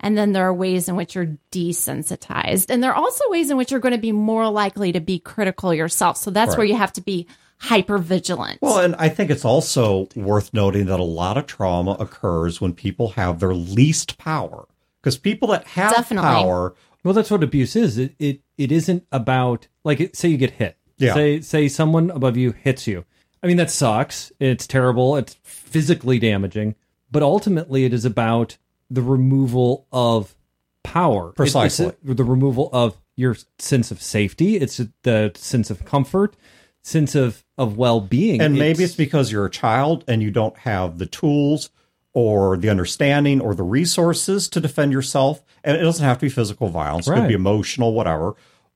S2: And then there are ways in which you're desensitized. And there are also ways in which you're going to be more likely to be critical yourself. So that's where you have to be hyper vigilant.
S1: Well, and I think it's also worth noting that a lot of trauma occurs when people have their least power. Because people that have
S2: Definitely.
S1: power,
S3: Well, that's what abuse is. It it, it isn't about like it, say you get hit.
S1: Yeah.
S3: Say say someone above you hits you. I mean that sucks. It's terrible. It's physically damaging. But ultimately, it is about the removal of power. It- it's
S1: Precisely.
S3: the removal of your sense of safety. It's the sense of comfort, sense of of well being.
S1: and maybe it's because you're a child and you don't have the tools or the understanding or the resources to defend yourself. And it doesn't have to be physical violence, it could be emotional, whatever.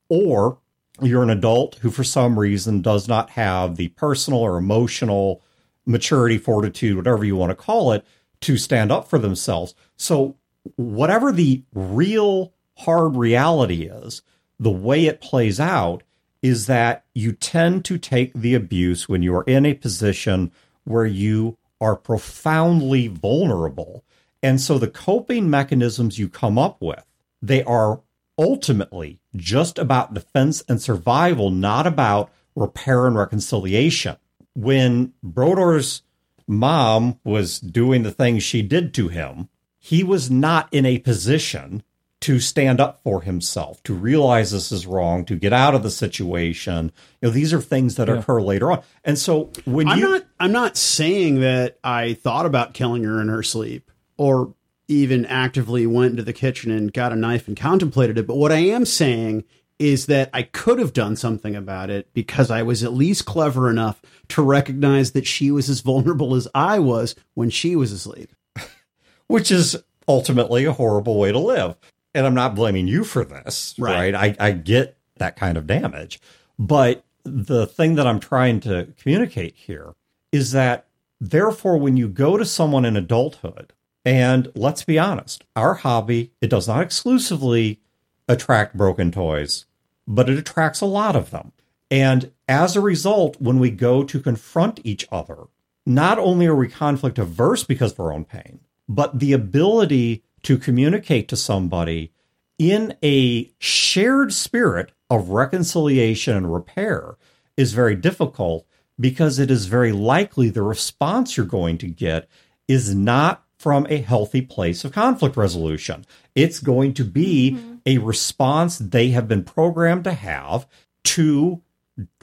S1: Or you're an adult who, for some reason, does not have the personal or emotional maturity, fortitude, whatever you want to call it, to stand up for themselves. So, whatever the real hard reality is, the way it plays out is that you tend to take the abuse when you are in a position where you are profoundly vulnerable. And so the coping mechanisms you come up with, they are ultimately just about defense and survival, not about repair and reconciliation. When Brodeur's mom was doing the things she did to him, he was not in a position to stand up for himself, to realize this is wrong, to get out of the situation. You know, these are things that occur later on. And so when
S4: I'm
S1: you
S4: not I'm not saying that I thought about killing her in her sleep or even actively went into the kitchen and got a knife and contemplated it, but what I am saying is that I could have done something about it because I was at least clever enough to recognize that she was as vulnerable as I was when she was asleep.
S1: which is ultimately a horrible way to live. And I'm not blaming you for this,
S4: Right.
S1: right? I, I get that kind of damage. But the thing that I'm trying to communicate here is that, therefore, when you go to someone in adulthood, and let's be honest, our hobby, it does not exclusively attract broken toys, but it attracts a lot of them. And as a result, when we go to confront each other, not only are we conflict averse because of our own pain, but the ability to communicate to somebody in a shared spirit of reconciliation and repair is very difficult because it is very likely the response you're going to get is not from a healthy place of conflict resolution. It's going to be mm-hmm. a response they have been programmed to have to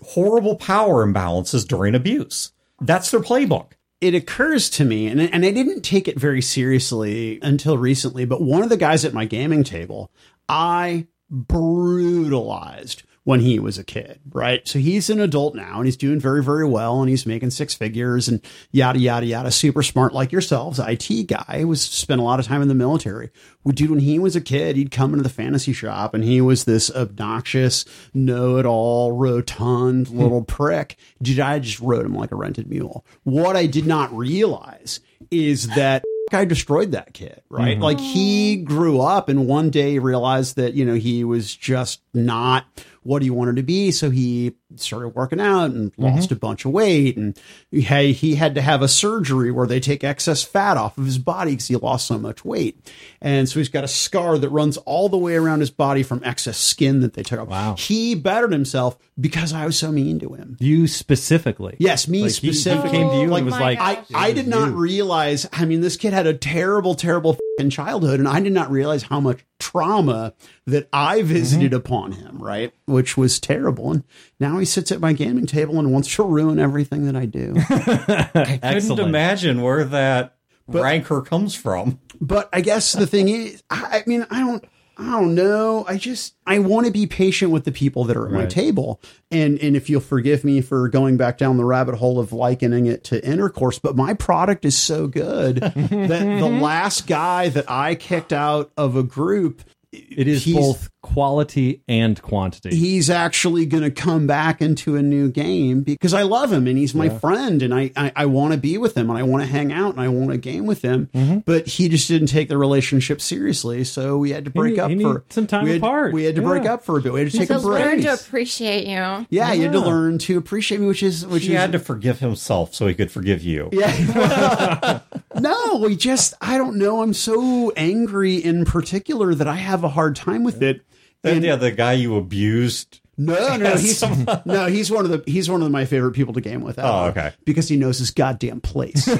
S1: horrible power imbalances during abuse. That's their playbook.
S4: It occurs to me, and, and I didn't take it very seriously until recently, but one of the guys at my gaming table, I brutalized when he was a kid, right? So he's an adult now and he's doing very, very well and he's making six figures and yada, yada, yada. Super smart like yourselves. IT guy was spent a lot of time in the military. Well, dude, when he was a kid, he'd come into the fantasy shop and he was this obnoxious, know it all, rotund hmm. little prick. Dude, I just rode him like a rented mule. What I did not realize is that I destroyed that kid, right? Mm-hmm. Like he oh. grew up and one day realized that, you know, he was just not what he wanted to be. So he started working out and mm-hmm. lost a bunch of weight. And he, he had to have a surgery where they take excess fat off of his body because he lost so much weight. And so he's got a scar that runs all the way around his body from excess skin that they took off.
S3: Wow.
S4: He bettered himself because I was so mean to him.
S3: You specifically.
S4: Yes, me
S3: Like, he- he
S4: specifically.
S3: came to you and was like,
S2: gosh.
S4: I, I did not realize. I mean, this kid had a terrible, terrible childhood, and I did not realize how much trauma that I visited mm-hmm. upon him. Right, which was terrible. And now he sits at my gaming table and wants to ruin everything that I do.
S1: I couldn't
S3: Excellent.
S1: imagine where that rancor comes from.
S4: but I guess the thing is, I, I mean, I don't. I don't know. I just I want to be patient with the people that are at my table, and and if you'll forgive me for going back down the rabbit hole of likening it to intercourse, but my product is so good that the last guy that I kicked out of a group,
S3: it is both quality and quantity.
S4: he's actually going to come back into a new game because I love him and he's my friend and I, I, I want to be with him and I want to hang out and I want to game with him.
S3: Mm-hmm.
S4: But he just didn't take the relationship seriously. So we had to break
S3: need-
S4: up
S3: he
S4: for
S3: some time
S4: we had,
S3: apart.
S4: We had to break
S3: Yeah.
S4: up for a bit. We had to take
S2: So
S4: a break.
S2: learn to appreciate you.
S4: yeah, you had to learn to appreciate me, which is which
S1: He
S4: is
S1: had to forgive himself so he could forgive you.
S4: Yeah. no, we just, I don't know. I'm so angry in particular that I have a hard time with it.
S1: And yeah, the guy you abused.
S4: No, no, he's no, he's one of the he's one of my favorite people to game with.
S1: Oh, okay.
S4: because he knows his goddamn place.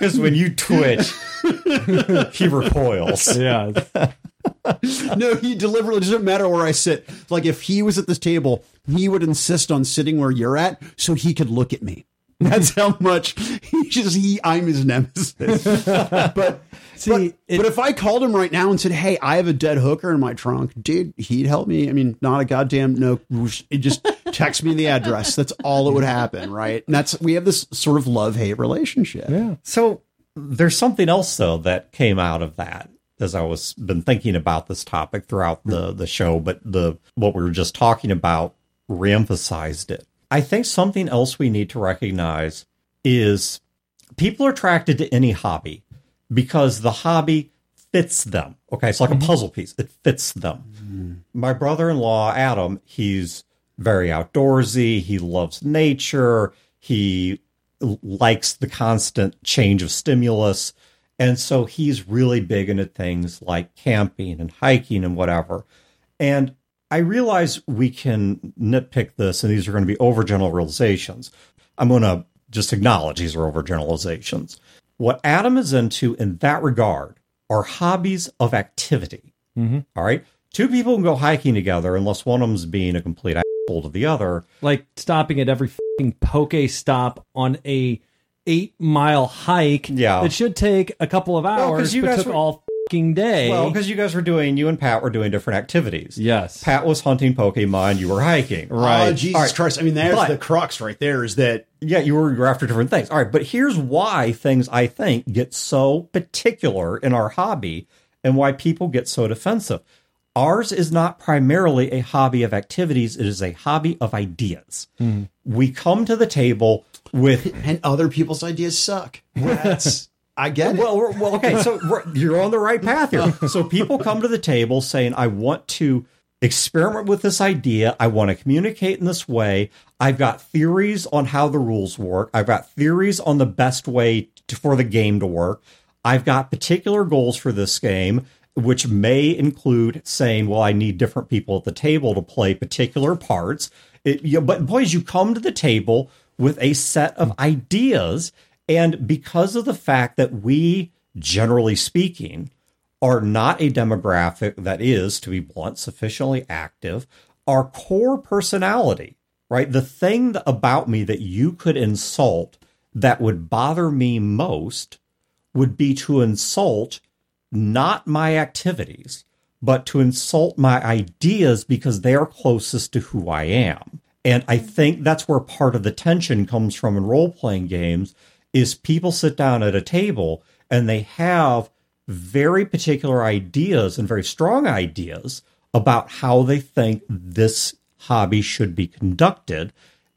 S1: Because when you twitch, he recoils.
S3: yeah.
S4: no, he deliberately doesn't matter where I sit. Like if he was at this table, he would insist on sitting where you're at so he could look at me. That's how much he just he I'm his nemesis. but
S3: See,
S4: but,
S3: it-
S4: but if I called him right now and said, "Hey, I have a dead hooker in my trunk," dude, he'd help me. I mean, not a goddamn no. It just text me the address. That's all that would happen, right? And that's we have this sort of love hate relationship.
S3: Yeah.
S1: So there's something else though that came out of that as I was been thinking about this topic throughout the the show, but the what we were just talking about reemphasized it. I think something else we need to recognize is people are attracted to any hobby because the hobby fits them. Okay, it's like a mm-hmm. puzzle piece. It fits them. Mm. My brother-in-law Adam, he's very outdoorsy. He loves nature. He likes the constant change of stimulus. And so he's really big into things like camping and hiking and whatever. And I realize we can nitpick this, and these are going to be overgeneralizations. I'm going to just acknowledge these are overgeneralizations. What Adam is into in that regard are hobbies of activity. Mm-hmm. All right. Two people can go hiking together unless one of them's being a complete asshole to the other.
S3: Like stopping at every fucking poke stop on a eight mile hike.
S1: Yeah.
S3: It should take a couple of hours,
S1: you
S3: but
S1: guys
S3: took
S1: were-
S3: all day.
S1: Well, because you guys were doing, you and Pat were doing different activities.
S3: yes,
S1: Pat was hunting Pokemon, you were hiking.
S3: Ah, right.
S4: Oh, Jesus
S1: All right.
S4: Christ. I mean, there's
S1: But-
S4: the crux right there is that
S1: Yeah, you were, you were after different things. All right, but here's why things I think get so particular in our hobby and why people get so defensive. Ours is not primarily a hobby of activities, it is a hobby of ideas. Hmm. We come to the table with
S4: and other people's ideas suck. That's I get it.
S1: well, well, okay, so you're on the right path here. So people come to the table saying, "I want to experiment with this idea. I want to communicate in this way. I've got theories on how the rules work. I've got theories on the best way to, for the game to work. I've got particular goals for this game." Which may include saying, "Well, I need different people at the table to play particular parts." It, you, but boys, you come to the table with a set of ideas, and because of the fact that we, generally speaking, are not a demographic that is, to be blunt, sufficiently active, our core personality, right? The thing about me that you could insult that would bother me most would be to insult not my activities, but to insult my ideas because they are closest to who I am. And I mm-hmm. think that's where part of the tension comes from in role playing games is people sit down at a table and they have very particular ideas and very strong ideas about how they think this hobby should be conducted.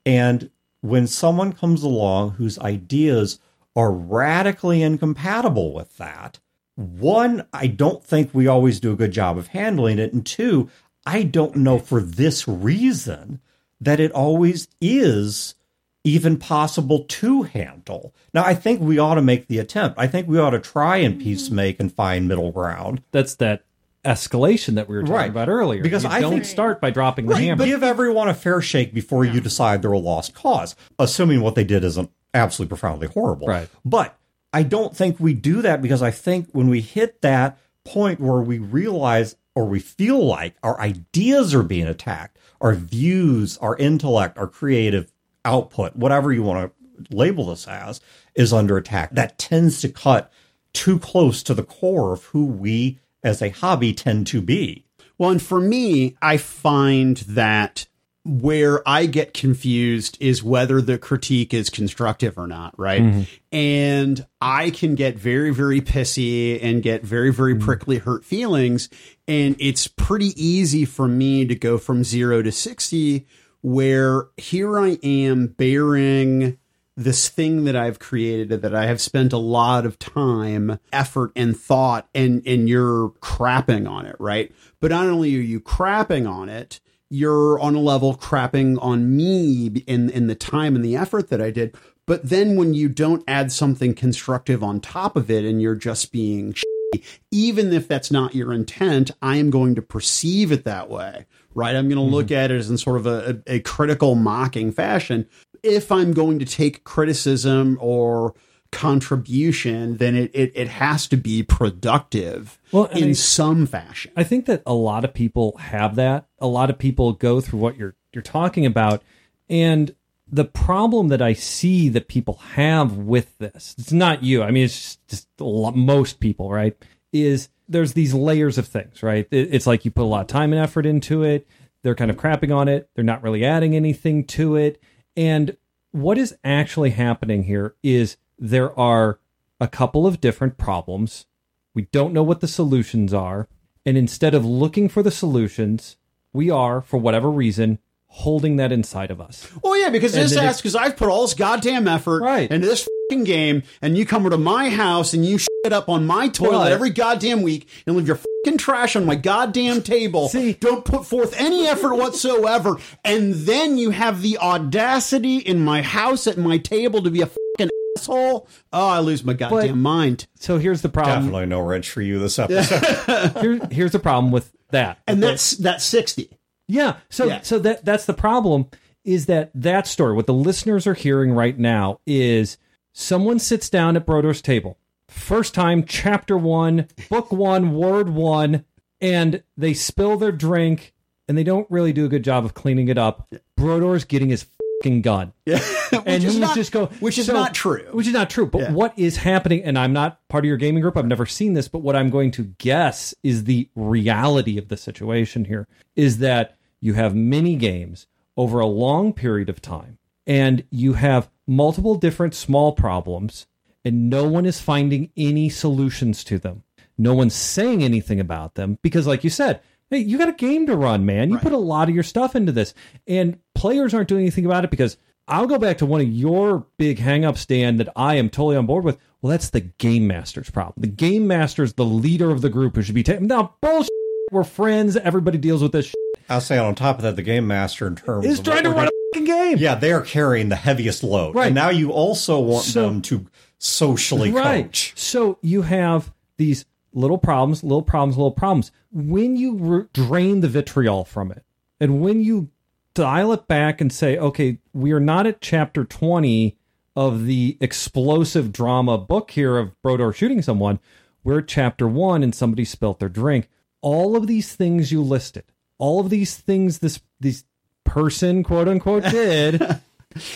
S1: And when someone comes along whose ideas are radically incompatible with that, one, I don't think we always do a good job of handling it. And two, I don't know for this reason that it always is even possible to handle. Now, I think we ought to make the attempt. I think we ought to try and mm. peacemake and find middle ground.
S3: that's that escalation that we were talking
S1: Right.
S3: about earlier.
S1: Because
S3: you
S1: I
S3: don't
S1: think-
S3: start by dropping the
S1: Right,
S3: hammer.
S1: give everyone a fair shake before you decide they're a lost cause, assuming what they did isn't absolutely profoundly horrible.
S3: Right.
S1: But I don't think we do that because I think when we hit that point where we realize or we feel like our ideas are being attacked, our views, our intellect, our creative output, whatever you want to label this as, is under attack. That tends to cut too close to the core of who we as a hobby tend to be.
S4: Well, and for me, I find that where I get confused is whether the critique is constructive or not, right? Mm-hmm. And I can get very, very pissy and get very, very mm-hmm. prickly hurt feelings. And it's pretty easy for me to go from zero to 60, where here I am bearing this thing that I've created that I have spent a lot of time, effort, and thought, and and you're crapping on it, right? But not only are you crapping on it, you're on a level crapping on me in in the time and the effort that I did. But then when you don't add something constructive on top of it, and you're just being shitty, even if that's not your intent, I am going to perceive it that way, right? I'm going to look mm-hmm. at it as in sort of a, a, critical, mocking fashion. If I'm going to take criticism or contribution, then it, it, it has to be productive
S3: Well,
S4: in
S3: I-
S4: some fashion.
S3: I think that a lot of people have that. A lot of people go through what you're you're talking about, and the problem that I see that people have with this, it's not you. I mean, it's just, just lot, most people, right? Is there's these layers of things, right? It's like you put a lot of time and effort into it. They're kind of crapping on it. They're not really adding anything to it. And what is actually happening here is there are a couple of different problems. We don't know what the solutions are. And instead of looking for the solutions, we are, for whatever reason, holding that inside of us.
S4: Well, yeah, because
S3: And
S4: this ass, because I've put all this goddamn effort
S3: Right.
S4: into this game, and you come over to my house and you shit up on my toilet
S3: But-
S4: every goddamn week and leave your fucking trash on my goddamn table.
S3: See-
S4: don't put forth any effort whatsoever, and then you have the audacity in my house at my table to be a fucking asshole. Oh, I lose my goddamn
S3: But-
S4: mind.
S3: So here's the problem.
S1: Definitely no wrench for you this episode.
S3: Here, here's the problem with that.
S4: And
S3: Okay?
S4: that's that's sixty.
S3: Yeah. So
S4: Yeah.
S3: so that that's the problem is that that story what the listeners are hearing right now is someone sits down at Brodeur's table. First time chapter 1, book 1, word 1 and they spill their drink and they don't really do a good job of cleaning it up. Brodeur's getting his fucking gun.
S4: which
S3: and
S4: is
S3: he's
S4: not,
S3: just go
S4: which is
S3: so-
S4: not true.
S3: Which is not true. But
S4: Yeah.
S3: what is happening, and I'm not part of your gaming group, I've never seen this, but what I'm going to guess is the reality of the situation here is that you have mini games over a long period of time, and you have multiple different small problems, and no one is finding any solutions to them. No one's saying anything about them because, like you said, hey, you got a game to run, man. You put a lot of your stuff into this, and players aren't doing anything about it because I'll go back to one of your big hangups, Dan, that I am totally on board with. Well, that's the game master's problem. The game master's the leader of the group who should be taking. Now, bullshit. We're friends. Everybody deals with this. Shit.
S1: I'll say on top of that, the game master in terms
S3: Is trying to run a fucking game.
S1: Yeah, they are carrying the heaviest load.
S3: Right.
S1: And now you also want
S3: So-
S1: them to socially
S3: right.
S1: coach.
S3: So you have these little problems, little problems, little problems. When you re- drain the vitriol from it, and when you dial it back and say, okay, we are not at chapter 20 of the explosive drama book here of Brodeur shooting someone. We're at chapter one and somebody spilt their drink. All of these things you listed, all of these things this this person, quote unquote, did.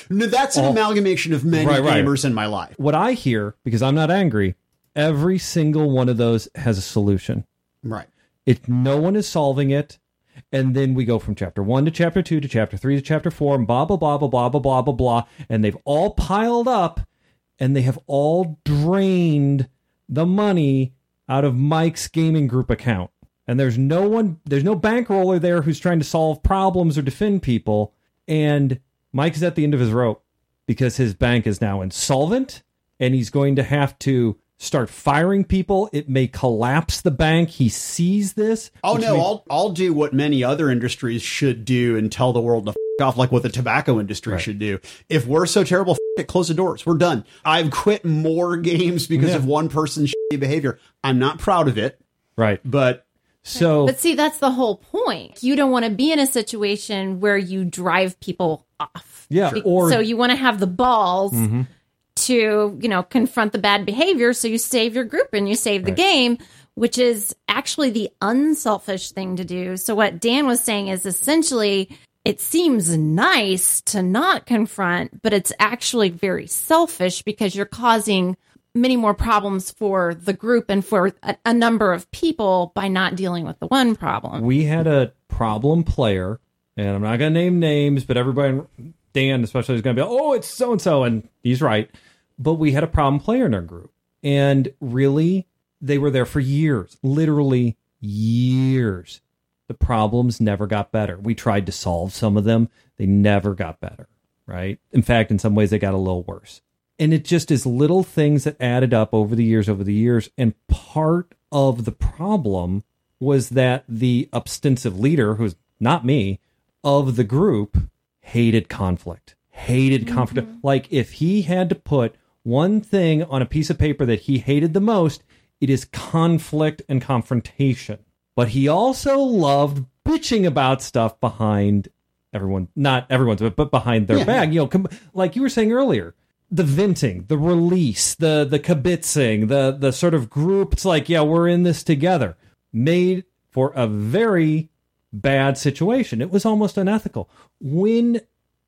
S4: No, that's an amalgamation of many
S3: Right, right.
S4: gamers in my life.
S3: what I hear, because I'm not angry, every single one of those has a solution.
S4: Right.
S3: It no one is solving it. And then we go from chapter one to chapter two to chapter three to chapter four, and blah blah blah blah blah blah blah blah blah. And they've all piled up and they have all drained the money out of Mike's gaming group account. And there's no one there's no bankroller there who's trying to solve problems or defend people. And Mike is at the end of his rope because his bank is now insolvent and he's going to have to start firing people. It may collapse the bank. He sees this.
S4: Oh no,
S3: means-
S4: I'll I'll do what many other industries should do and tell the world to f- off, like what the tobacco industry should do. If we're so terrible, f- it, close the doors. We're done. I've quit more games because
S3: Yeah.
S4: of one person's shitty behavior. I'm not proud of it,
S3: right.
S4: but
S3: So
S2: But see, that's the whole point. You don't want to be in a situation where you drive people off.
S3: Yeah,
S2: Be-
S3: or-
S2: so you want to have the balls mm-hmm. to, you know, confront the bad behavior so you save your group and you save the game, which is actually the unselfish thing to do. So what Dan was saying is essentially it seems nice to not confront, but it's actually very selfish because you're causing many more problems for the group and for a, a number of people by not dealing with the one problem.
S3: we had a problem player, and I'm not going to name names, but everybody, Dan especially, is going to be, oh, it's so and so, and he's right. But we had a problem player in our group, and really, they were there for years, literally years. The problems never got better. We tried to solve some of them, they never got better, right? In fact, in some ways, they got a little worse. And it just is little things that added up over the years, over the years. And part of the problem was that the ostensive leader, who's not me, of the group hated conflict. Hated mm-hmm. conflict. Like if he had to put one thing on a piece of paper that he hated the most, it is conflict and confrontation. But he also loved bitching about stuff behind everyone, not everyone's, but, but behind their
S4: Yeah.
S3: back. You know, com- like you were saying earlier, the venting, the release, the the kibitzing, the the sort of group. It's like, yeah, we're in this together. Made for a very bad situation. It was almost unethical. When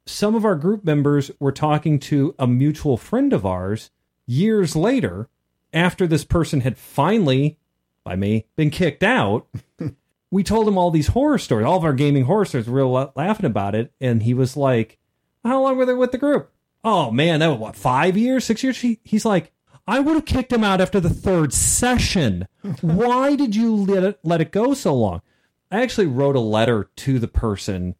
S3: some of our group members were talking to a mutual friend of ours years later, after this person had finally, by me, been kicked out, we told him all these horror stories. All of our gaming horror stories. We were la- laughing about it, and he was like, "How long were they with the group?" Oh man, that was what five years, six years. He, he's like, "I would have kicked him out after the third session. Why did you let it, let it go so long?" I actually wrote a letter to the person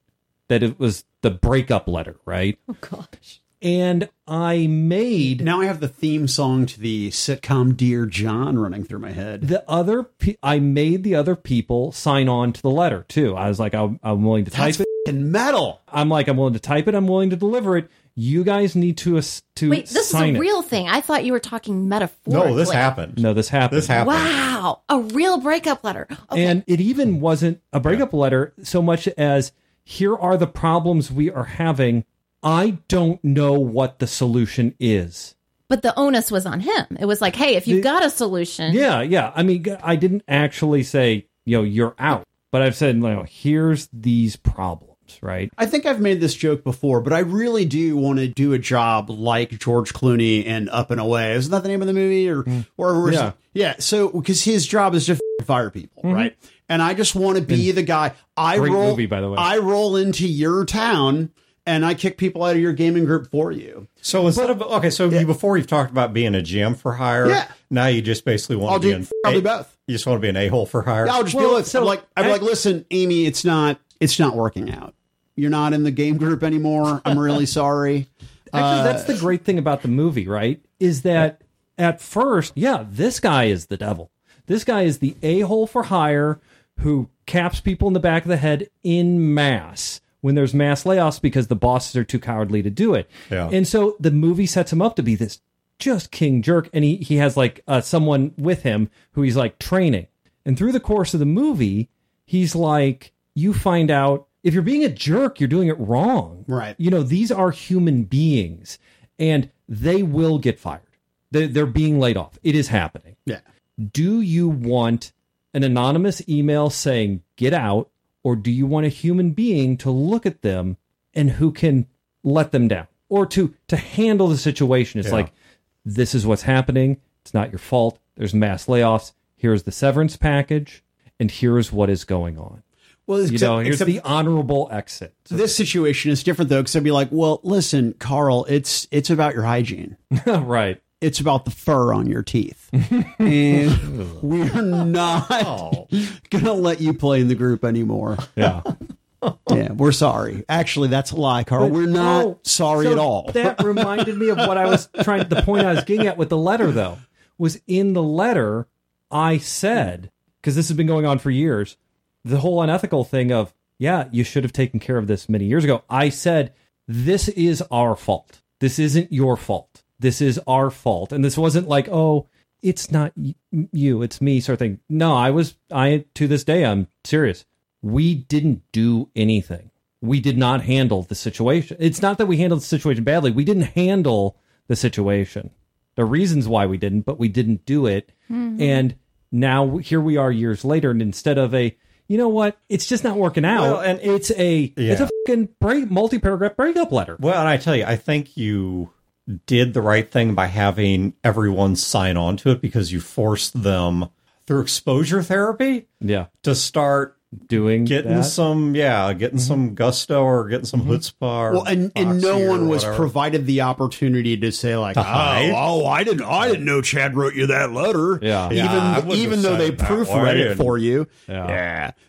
S3: that it was the breakup letter, right?
S2: Oh gosh.
S3: And I made
S4: now I have the theme song to the sitcom Dear John running through my head.
S3: the other pe- I made the other people sign on to the letter too. I was like, I'm, I'm willing to type
S4: That's
S3: it.
S4: f***ing metal.
S3: I'm like, I'm willing to type it. I'm willing to deliver it. You guys need to as- to
S2: Wait, this is
S3: sign
S2: a
S3: it.
S2: real thing. I thought you were talking metaphorically.
S1: No, this happened.
S3: No, this happened.
S1: This happened.
S2: Wow, a real breakup letter. Okay.
S3: And it even wasn't a breakup letter so much as here are the problems we are having. I don't know what the solution is.
S2: but the onus was on him. It was like, hey, if you've
S3: The-
S2: got a solution,
S3: Yeah, yeah. I mean, I didn't actually say you know, you're out. But I've said, you know, here's these problems, right?
S4: I think I've made this joke before, but I really do want to do a job like George Clooney and Up and Away. Isn't that the name of the movie? Or, mm. or, or
S3: Yeah.
S4: yeah. So, because his job is to f- fire people, mm-hmm. right? And I just want to be the guy. I
S3: Great
S4: roll.
S3: movie, by the way.
S4: I roll into your town and I kick people out of your gaming group for you.
S1: So instead of okay, so you, before you've talked about being a GM for hire,
S4: Yeah.
S1: now you just basically want
S4: I'll
S1: to be
S4: do
S1: in
S4: probably both.
S1: You just want to be an a hole for hire.
S4: I'll just
S3: Well,
S4: be like,
S3: so
S4: I'm like, I'm
S3: I-
S4: like, listen, Amy, it's not, it's not working out. You're not in the game group anymore. I'm really sorry.
S3: Actually, that's the great thing about the movie, right? Is that at first, yeah, this guy is the devil. This guy is the a hole for hire who caps people in the back of the head in mass when there's mass layoffs because the bosses are too cowardly to do it.
S1: Yeah.
S3: And so the movie sets him up to be this just king jerk, and he he has like uh, someone with him who he's like training. And through the course of the movie, he's like, you find out if you're being a jerk, you're doing it wrong.
S4: Right.
S3: You know, these are human beings, and they will get fired. They, they're being laid off. It is happening.
S4: Yeah.
S3: Do you want an anonymous email saying get out, or do you want a human being to look at them and who can let them down, or to to handle the situation? It's
S1: Yeah.
S3: like this is what's happening. It's not your fault. There's mass layoffs. Here's the severance package, and here's what is going on.
S4: Well,
S3: You know, here's the honorable exit.
S4: this situation is different though, because I'd be like, well, listen, Carl, it's it's about your hygiene.
S3: right.
S4: It's about the fur on your teeth, and we're not
S1: Oh.
S4: gonna let you play in the group anymore.
S3: Yeah.
S4: Yeah, we're sorry. Actually, that's a lie, Carl. we're not
S3: Oh,
S4: sorry
S3: so
S4: at all.
S3: that reminded me of what I was trying. The point I was getting at with the letter, though, was in the letter I said because this has been going on for years. The whole unethical thing of yeah, you should have taken care of this many years ago. I said this is our fault. This isn't your fault. This is our fault, and this wasn't like oh. It's not you, it's me, sort of thing. No, I was, I, to this day, I'm serious. We didn't do anything we did not handle the situation. It's not that we handled the situation badly. We didn't handle the situation. The reasons why we didn't, but we didn't do it. Mm-hmm. And now here we are years later, and instead of a, you know what, it's just not working out.
S1: Well, and-
S3: it's a it's a
S1: Yeah.
S3: fucking break multi-paragraph breakup letter.
S1: Well, and I tell you, I think you did the right thing by having everyone sign on to it because you forced them through exposure therapy
S3: Yeah,
S1: to start
S3: doing
S1: getting
S3: that.
S1: some, yeah, getting mm-hmm. some gusto or getting some mm-hmm. chutzpah. Or
S4: Well, and, and no one was provided the opportunity to say like, oh, oh, I didn't, I didn't know Chad wrote you that letter.
S3: Yeah.
S4: even
S1: Yeah, I
S4: even though they proofread it for you.
S3: Yeah.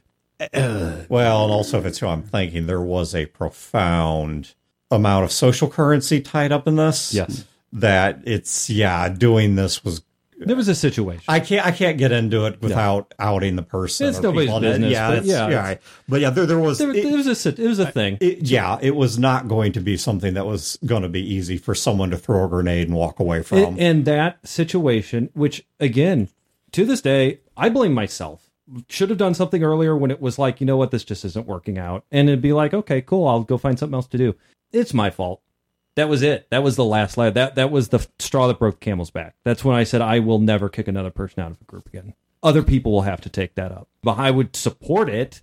S1: Well, and also if it's who I'm thinking, there was a profound amount of social currency tied up in this.
S3: Yes.
S1: That it's yeah, doing this was
S3: There was a situation.
S1: I can't I can't get into it without outing the person.
S3: It's nobody's
S1: it.
S3: business,
S1: Yeah,
S3: but yeah,
S1: yeah. But yeah, there there was
S3: there,
S1: it-
S3: was a it was a thing.
S1: it, yeah, it was not going to be something that was going to be easy for someone to throw a grenade and walk away from.
S3: And, and that situation, which again, to this day, I blame myself. Should have done something earlier when it was like, you know what, this just isn't working out. And it'd be like, okay, cool, I'll go find something else to do. It's my fault. That was it. That was the last line. That that was the straw that broke the camel's back. That's when I said I will never kick another person out of a group again. Other people will have to take that up. But I would support it,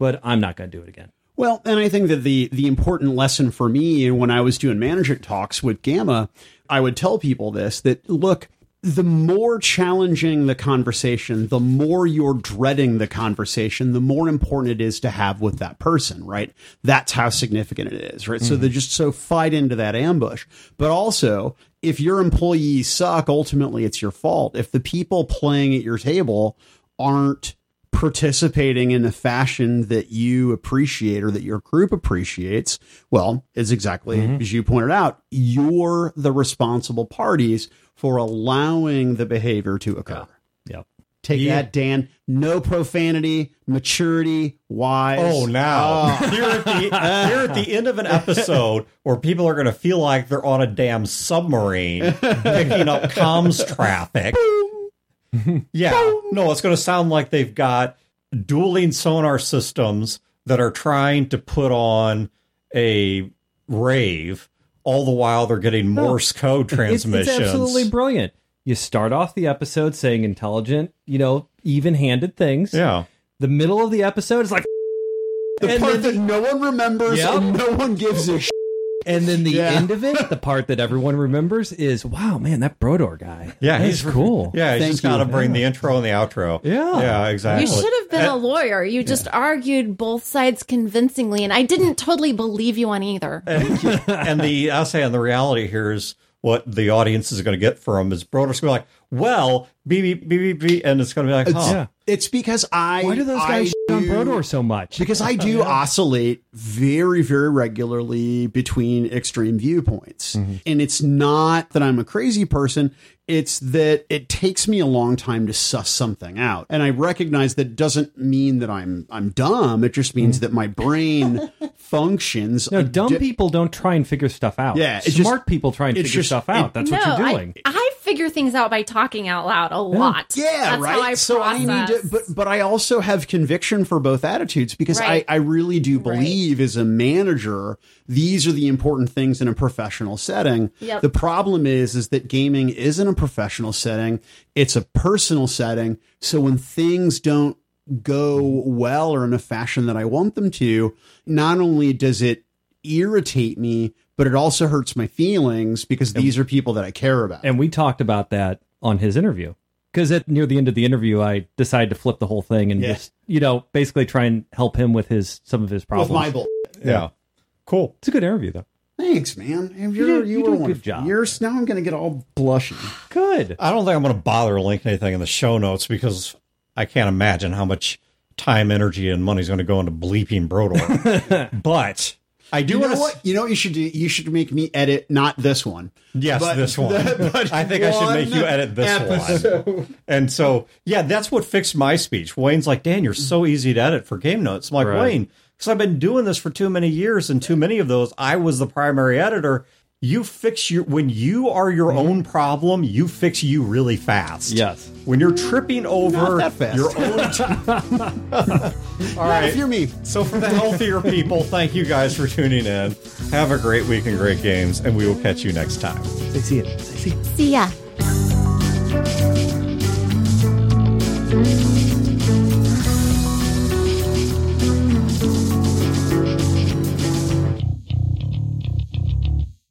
S3: but I'm not going to do it again.
S4: Well, and I think that the the important lesson for me, when I was doing management talks with Gamma, I would tell people this: that look, the more challenging the conversation, the more you're dreading the conversation, the more important it is to have with that person, right? That's how significant it is, right? So mm-hmm. they just so fight into that ambush. But also, if your employees suck, ultimately it's your fault. If the people playing at your table aren't participating in a fashion that you appreciate or that your group appreciates, well, is exactly as you pointed out, you're the responsible parties for allowing the behavior to occur.
S3: Yep.
S4: Take
S1: Yeah.
S4: that, Dan. No profanity, maturity, wise.
S1: Oh, now
S4: Ah.
S1: here at the here at the end of an episode where people are going to feel like they're on a damn submarine picking up comms traffic. Yeah, no, it's going to sound like they've got dueling sonar systems that are trying to put on a rave, all the while they're getting Morse code
S3: It's,
S1: transmissions.
S3: it's absolutely brilliant. You start off the episode saying intelligent, you know, even-handed things.
S1: yeah.
S3: The middle of the episode is like,
S4: The
S3: and
S4: part
S3: then
S4: that no one remembers
S3: Yep.
S4: and no one gives a sh-
S3: and then the
S4: Yeah.
S3: end of it, the part that everyone remembers is, wow, man, that Brodeur guy.
S1: Yeah,
S3: he's
S1: he's
S3: cool.
S1: Yeah, he's
S4: Thank
S1: just got to
S4: you.
S1: bring the intro and the outro.
S3: Yeah.
S1: yeah, exactly.
S2: You should have been a lawyer. You just argued both sides convincingly, and I didn't totally believe you on either.
S1: and the I'll say, and the reality here is what the audience is going to get from is Brodeur's going to be like, well, beep beep beep beep, beep and it's going to be like, huh.
S3: Yeah.
S4: It's because I.
S3: Why do those
S4: I
S3: guys shit on Brodeur so much?
S4: Because I do oscillate very, very regularly between extreme viewpoints.
S3: Mm-hmm.
S4: And it's not that I'm a crazy person. It's that it takes me a long time to suss something out. And I recognize that doesn't mean that I'm I'm dumb. It just means that my brain functions.
S3: No, dumb
S4: di-
S3: people don't try and figure stuff out.
S4: Yeah,
S3: smart
S4: just-
S3: people try and figure
S4: just-
S3: stuff out.
S4: it-
S3: That's
S2: no,
S3: what you're
S2: I,
S3: doing.
S2: I figure things out by talking out loud a lot.
S4: Yeah,
S2: That's
S4: right.
S2: How I
S4: so I need to, but but I also have conviction for both attitudes because
S2: Right.
S4: I I really do believe as a manager these are the important things in a professional setting.
S2: Yep.
S4: The problem is is that gaming isn't a professional setting; it's a personal setting. So when things don't go well or in a fashion that I want them to, not only does it irritate me, but it also hurts my feelings because these are people that I care about.
S3: and we talked about that on his interview. Because at near the end of the interview, I decided to flip the whole thing and
S4: Yeah.
S3: just, you know, basically try and help him with his some of his problems.
S4: with
S3: problems.
S4: my bull.
S1: yeah, cool.
S3: it's a good interview, though.
S4: Thanks, man. You're, you,
S3: did- you
S4: were
S3: did a good
S4: of-
S3: job.
S4: You're, now I'm going to get all blushy.
S3: Good.
S1: I don't think I'm going to bother linking anything in the show notes because I can't imagine how much time, energy, and money is going to go into bleeping Brodeur. but I do
S4: You know
S1: want to.
S4: what? You know what you should do? You should make me edit not this one.
S1: Yes,
S4: But
S1: this one.
S4: the- but
S1: I think I should make you edit this one. And so, yeah, that's what fixed my speech. Wayne's like, Dan, you're so easy to edit for game notes. I'm like,
S3: Right.
S1: Wayne, because I've been doing this for too many years, and too many of those, I was the primary editor. You fix your when you are your mm-hmm. own problem, you fix you really fast.
S3: Yes.
S1: When you're tripping over
S4: Not that fast.
S1: your own. All
S4: If
S1: right.
S4: you're me.
S1: So for the healthier people, thank you guys for tuning in. Have a great week and great games, and we will catch you next time.
S3: Say see it. Say see it.
S2: See ya.